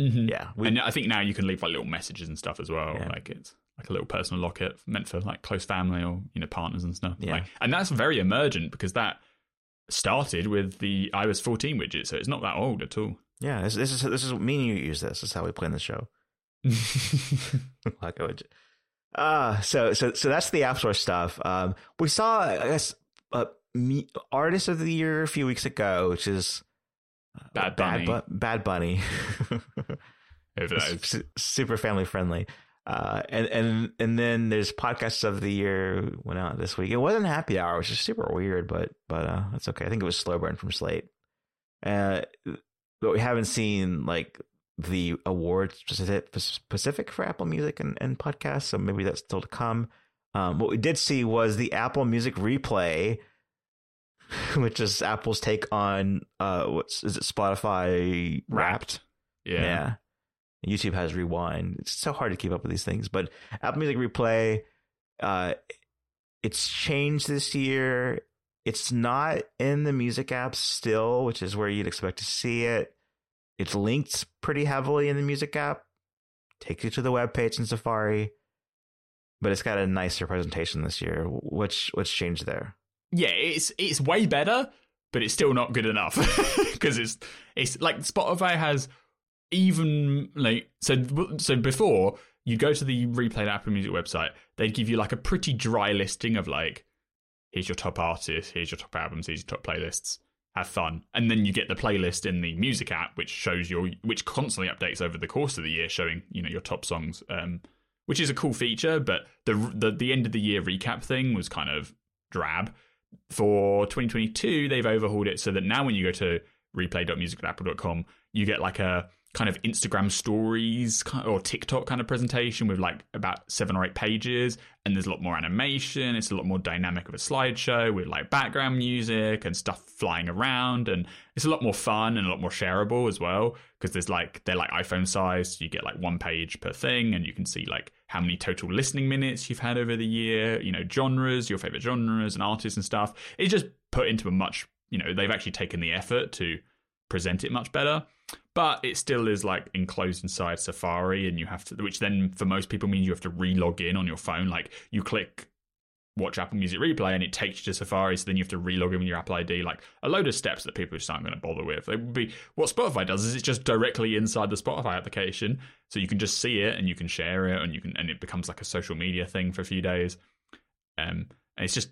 Mhm. yeah. We, and I think now you can leave like little messages and stuff as well. Yeah. Like it's like a little personal locket meant for like close family or you know partners and stuff. Yeah. Like, and that's very emergent because that started with the iOS 14 widget, so it's not that old at all. Yeah. This, this is this is me and you use this. This is how we play in the show. Like a widget. Uh so so so that's the App Store stuff. Um, we saw I guess uh, me, artist of the year a few weeks ago, which is uh, Bad Bunny. Bad, Bu- Bad Bunny. Who knows? Su- super family friendly. Uh, and and and then there's podcasts of the year went out this week. It wasn't Happy Hour, which is super weird, but but uh, that's okay. I think it was Slow Burn from Slate. Uh, but we haven't seen like the awards specific for Apple Music and, and podcasts, so maybe that's still to come. Um, what we did see was the Apple Music Replay, which is Apple's take on uh, what's is it Spotify Wrapped? Yeah. Yeah. YouTube has rewind. It's so hard to keep up with these things. But Apple Music Replay, uh, it's changed this year. It's not in the music apps still, which is where you'd expect to see it. It's linked pretty heavily in the music app. Takes you to the web page in Safari, but it's got a nicer presentation this year. Which what's changed there? yeah, it's it's way better, but it's still not good enough because it's it's like Spotify has even like so so before you go to the replayed Apple Music website, they'd give you like a pretty dry listing of like here's your top artists, here's your top albums, here's your top playlists. Have fun, and then you get the playlist in the music app, which shows your which constantly updates over the course of the year, showing you know your top songs. Um, which is a cool feature, but the the the end of the year recap thing was kind of drab. For 2022, they've overhauled it so that now when you go to replay.musicapple.com, you get like a kind of Instagram stories or TikTok kind of presentation with like about seven or eight pages, and there's a lot more animation. It's a lot more dynamic of a slideshow with like background music and stuff flying around, and it's a lot more fun and a lot more shareable as well because there's like they're like iPhone sized. You get like one page per thing, and you can see like how many total listening minutes you've had over the year. You know, genres, your favorite genres and artists and stuff. It's just put into a much you know they've actually taken the effort to present it much better but it still is like enclosed inside Safari, and you have to, which then for most people means you have to re-log in on your phone. Like you click watch Apple Music Replay, and it takes you to Safari, so then you have to re-log in with your Apple ID. Like a load of steps that people just aren't going to bother with. It would be what Spotify does is it's just directly inside the Spotify application, so you can just see it and you can share it, and you can, and it becomes like a social media thing for a few days. Um, and it's just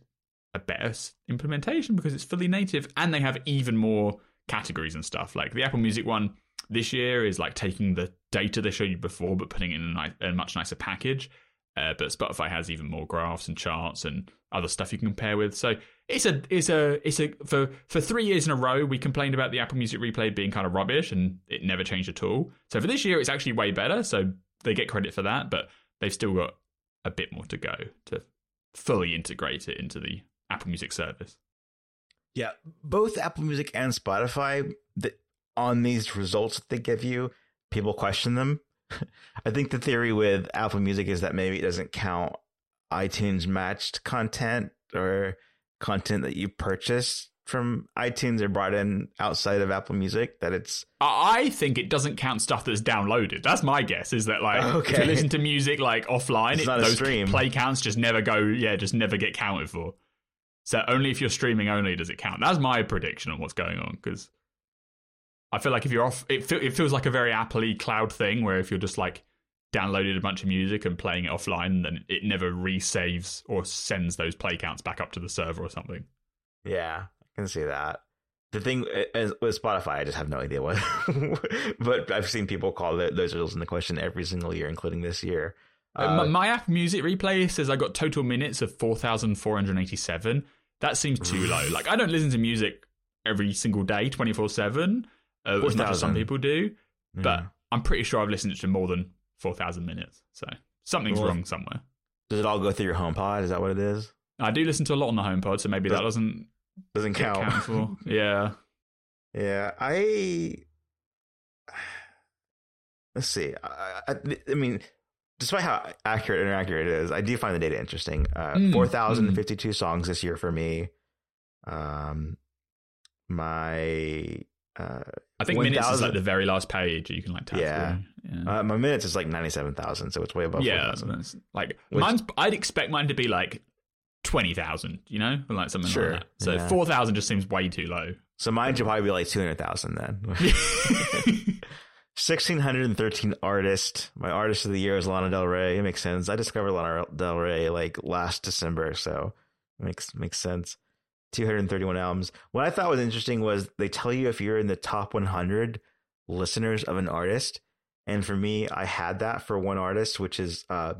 a better implementation because it's fully native, and they have even more categories and stuff. Like the Apple Music one this year is like taking the data they showed you before, but putting it in a, a much nicer package. uh, but Spotify has even more graphs and charts and other stuff you can compare with. So it's a it's a it's a for for three years in a row we complained about the Apple Music Replay being kind of rubbish and it never changed at all. So for this year it's actually way better. So they get credit for that, but they've still got a bit more to go to fully integrate it into the Apple Music service. Yeah, both Apple Music and Spotify the, on these results that they give you, people question them. I think the theory with Apple Music is that maybe it doesn't count iTunes matched content or content that you purchase from iTunes or brought in outside of Apple Music that it's I think it doesn't count stuff that's downloaded. That's my guess. Is that like Okay. if you listen to music like offline, It's it, not a those stream. play counts just never go. Yeah, just never get counted for. So only if you're streaming only does it count. That's my prediction on what's going on because I feel like if you're off, it, feel, it feels like a very Apple cloud thing where if you're just like downloaded a bunch of music and playing it offline, then it never resaves or sends those play counts back up to the server or something. yeah, I can see that. The thing is, with Spotify, I just have no idea what, but I've seen people call it, those results into question every single year, including this year. Uh, Uh, my, my app music replay says I got total minutes of 4,487. That seems too low. Like, I don't listen to music every single day, 24 7, uh, as much as some people do, but. I'm pretty sure I've listened to more than 4,000 minutes. So something's Well, wrong somewhere. does it all go through your HomePod? Is that what it is? I do listen to a lot on the HomePod, so maybe that Does- doesn't Doesn't get count. for. Yeah. Yeah, I let's see. I, I, I mean, despite how accurate or inaccurate it is, I do find the data interesting. Uh, Mm, Four thousand fifty-two songs this year for me. Um, my uh, I think minutes is like the very last page you can like tap Yeah. through. Yeah. uh, my minutes is like ninety-seven thousand, so it's way above. yeah, 4,000. like Which- mine's. I'd expect mine to be like twenty thousand, you know, or like something Sure, like that. So yeah. four thousand just seems way too low. So mine should probably be like two hundred thousand then. Sixteen hundred and thirteen artists. My artist of the year is Lana Del Rey. It makes sense. I discovered Lana Del Rey like last December, so it makes makes sense. Two hundred and thirty-one albums. What I thought was interesting was they tell you if you're in the top one hundred listeners of an artist, and for me, I had that for one artist, which is uh,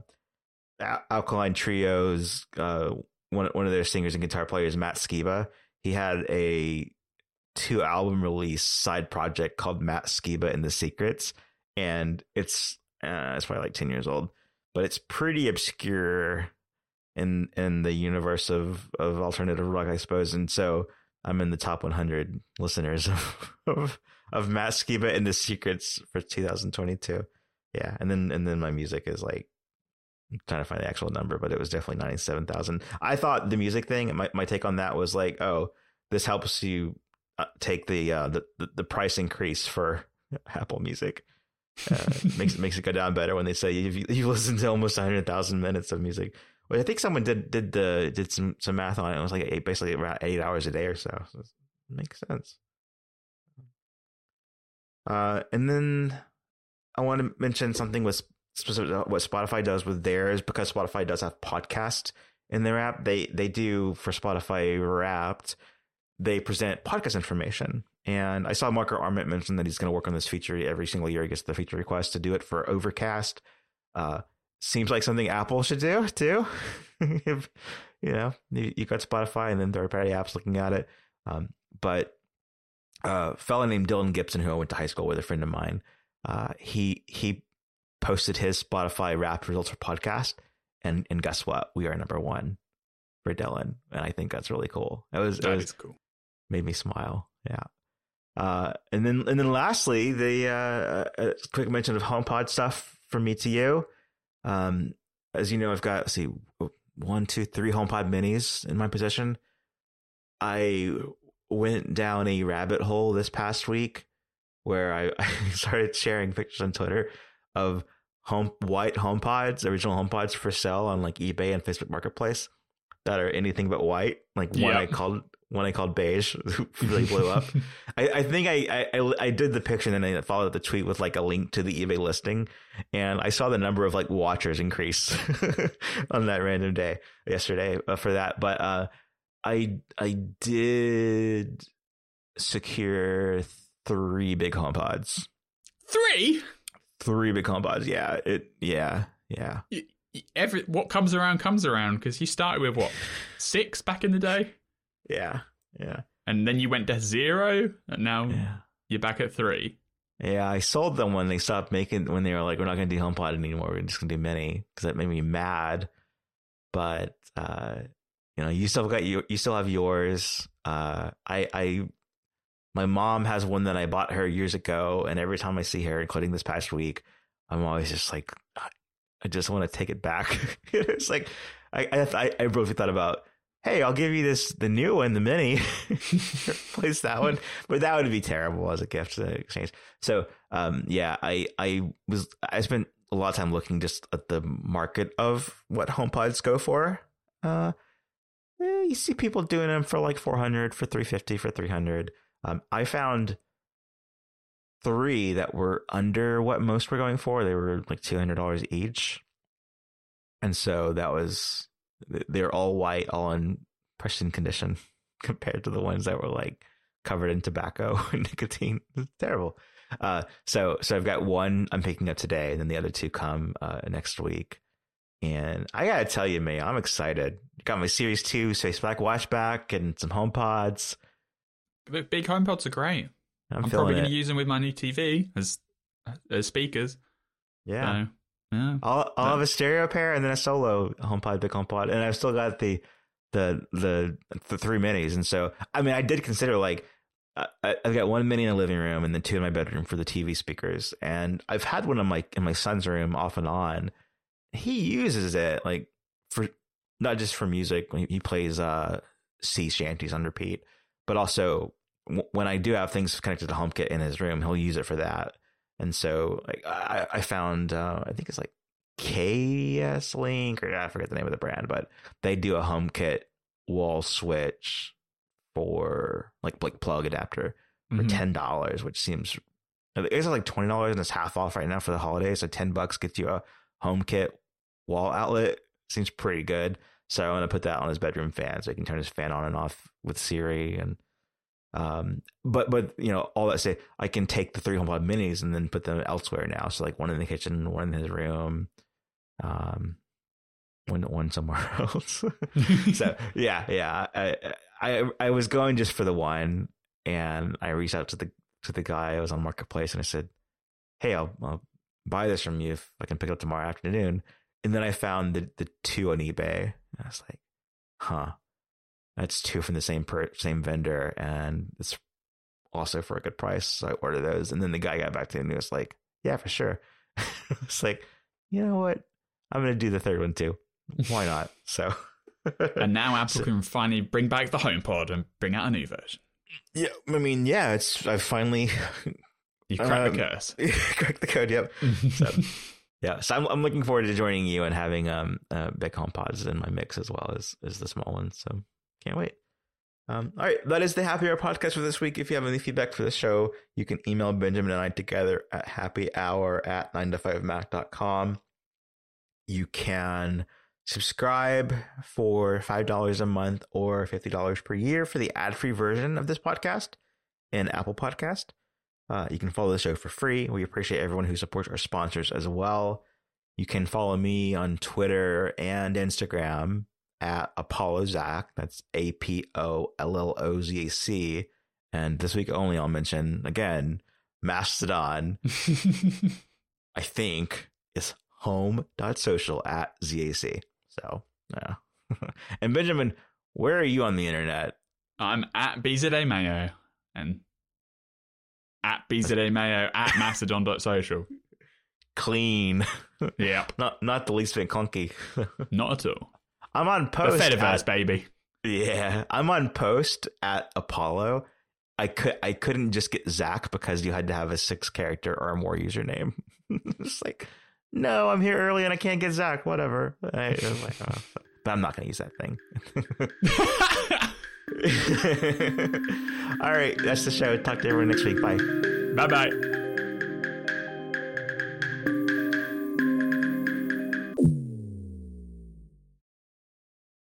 Alkaline Trio's uh, one one of their singers and guitar players, Matt Skiba. He had a two album release side project called Matt Skiba and the Secrets, and it's uh, it's probably like ten years old, but it's pretty obscure in in the universe of of alternative rock, I suppose. And so I'm in the top 100 listeners of of, of Matt Skiba and the Secrets for 2022. Yeah, and then and then my music is like I'm trying to find the actual number, but it was definitely 97,000. I thought the music thing, my, my take on that was like, oh, this helps you uh, take the, uh, the, the, price increase for Apple Music. Uh, makes it makes it go down better when they say you've, you've listened to almost 100,000 minutes of music. Well, I think someone did did the did some some math on it. It was like eight, basically around eight hours a day or so. so makes sense. Uh, and then I want to mention something with specific what Spotify does with theirs because Spotify does have podcast in their app. They they do for Spotify Wrapped. They present podcast information, and I saw Marco Arment mention that he's going to work on this feature every single year. He gets the feature request to do it for Overcast. Uh, seems like something Apple should do too. if you know you, you got Spotify and then third party apps looking at it, um, but a fellow named Dylan Gibson, who I went to high school with, a friend of mine, uh, he he posted his Spotify Wrapped results for podcast, and and guess what? We are number one for Dylan, and I think that's really cool. It was it was is cool. made me smile. Yeah. Uh, and then and then lastly, the uh, quick mention of HomePod stuff from me to you. Um, as you know, I've got let's see one, two, three HomePod minis in my possession. I went down a rabbit hole this past week where I, I started sharing pictures on Twitter of home white HomePods, original HomePods for sale on like eBay and Facebook Marketplace that are anything but white. Like one I called one I called beige, really blew up. I, I think I, I I did the picture and then I followed up the tweet with like a link to the eBay listing, and I saw the number of like watchers increase on that random day yesterday uh, for that. But uh, I I did secure three big home pods. Three. Three big home pods. Yeah. It. Yeah. Yeah. every what comes around comes around because you started with what six back in the day, Yeah, yeah, and then you went to zero, and now yeah. you're back at three. Yeah, I sold them when they stopped making when they were like, "We're not going to do HomePod anymore. We're just going to do Mini," because that made me mad. But uh, you know, you still got you. You still have yours. Uh, I, I, my mom has one that I bought her years ago, and every time I see her, including this past week, I'm always just like, I just want to take it back. it's like, I, I, I really thought about hey, I'll give you this the new one, the mini, replace that one, but that would be terrible as a gift exchange. So, um, yeah, I I was I spent a lot of time looking just at the market of what HomePods go for. Uh, eh, you see people doing them for like four hundred, for three fifty, for three hundred. Um, I found three that were under what most were going for. They were like two hundred dollars each, and so that was they're all white, all in pristine condition compared to the ones that were like covered in tobacco and nicotine. It's terrible. Uh, so so I've got one I'm picking up today, and then the other two come uh, next week. And I gotta tell you, man, I'm excited. Got my Series Two Space Black Watch back and some HomePods. The big HomePods are great. I'm, I'm probably going to use them with my new TV as as speakers. Yeah. So, yeah. I'll I'll have a stereo pair and then a solo HomePod, big HomePod, and I've still got the the the the three minis. And so, I mean, I did consider like I, I've got one mini in the living room and then two in my bedroom for the TV speakers. And I've had one in my in my son's room off and on. He uses it like for not just for music. He plays uh sea shanties on repeat, but also when I do have things connected to HomeKit in his room, he'll use it for that. And so like I, I found uh, I think it's like KS Link or I forget the name of the brand, but they do a HomeKit wall switch for like like plug adapter for Mhm. ten dollars, which seems it's like twenty dollars and it's half off right now for the holidays. So ten bucks gets you a HomeKit wall outlet. Seems pretty good. So I'm gonna put that on his bedroom fan so he can turn his fan on and off with Siri and um but but you know all that say I can take the three HomePod minis and then put them elsewhere now. So like one in the kitchen, one in his room, um one one somewhere else. so yeah, yeah. I, I I was going just for the one, and I reached out to the to the guy. I was on marketplace, and I said, "Hey, I'll, I'll buy this from you if I can pick it up tomorrow afternoon." And then I found the the two on eBay. And I was like, "Huh, that's two from the same per, same vendor, and it's also for a good price." So I ordered those, and then the guy got back to me and he was like, "Yeah, for sure." it's like, you know what? I'm gonna do the third one too. Why not? So. And now Apple So- can finally bring back the HomePod and bring out a new version. Yeah, I mean, yeah, it's I finally You cracked Um, the curse. cracked the code. Yep. So, yeah, so I'm I'm looking forward to joining you and having um uh, big home pods in my mix as well as as the small ones. So can't wait. Um, all right, that is the Happy Hour podcast for this week. If you have any feedback for the show, you can email Benjamin and I together at happy hour at 9 to 5mac.com. You can subscribe for $5 a month or $50 per year for the ad free version of this podcast in Apple Podcast. Uh, you can follow the show for free. We appreciate everyone who supports our sponsors as well. You can follow me on Twitter and Instagram at Apollo Zach. That's A P O L L O Z A C. And this week only, I'll mention again Mastodon. I think is home.social at ZAC. So, yeah. and Benjamin, where are you on the internet? I'm at BZA Mayo and at BZA Mayo at mastodon.social. Clean, Yeah. not not the least bit clunky. Not at all. I'm on The post. Fediverse, at- baby. yeah, I'm on post at Apollo. I could I couldn't just get Zac because you had to have a six character or more username. it's like, no, I'm here early and I can't get Zac. Whatever. I, I like, oh, but I'm not going to use that thing. All right, that's the show. Talk to everyone next week. Bye. bye bye.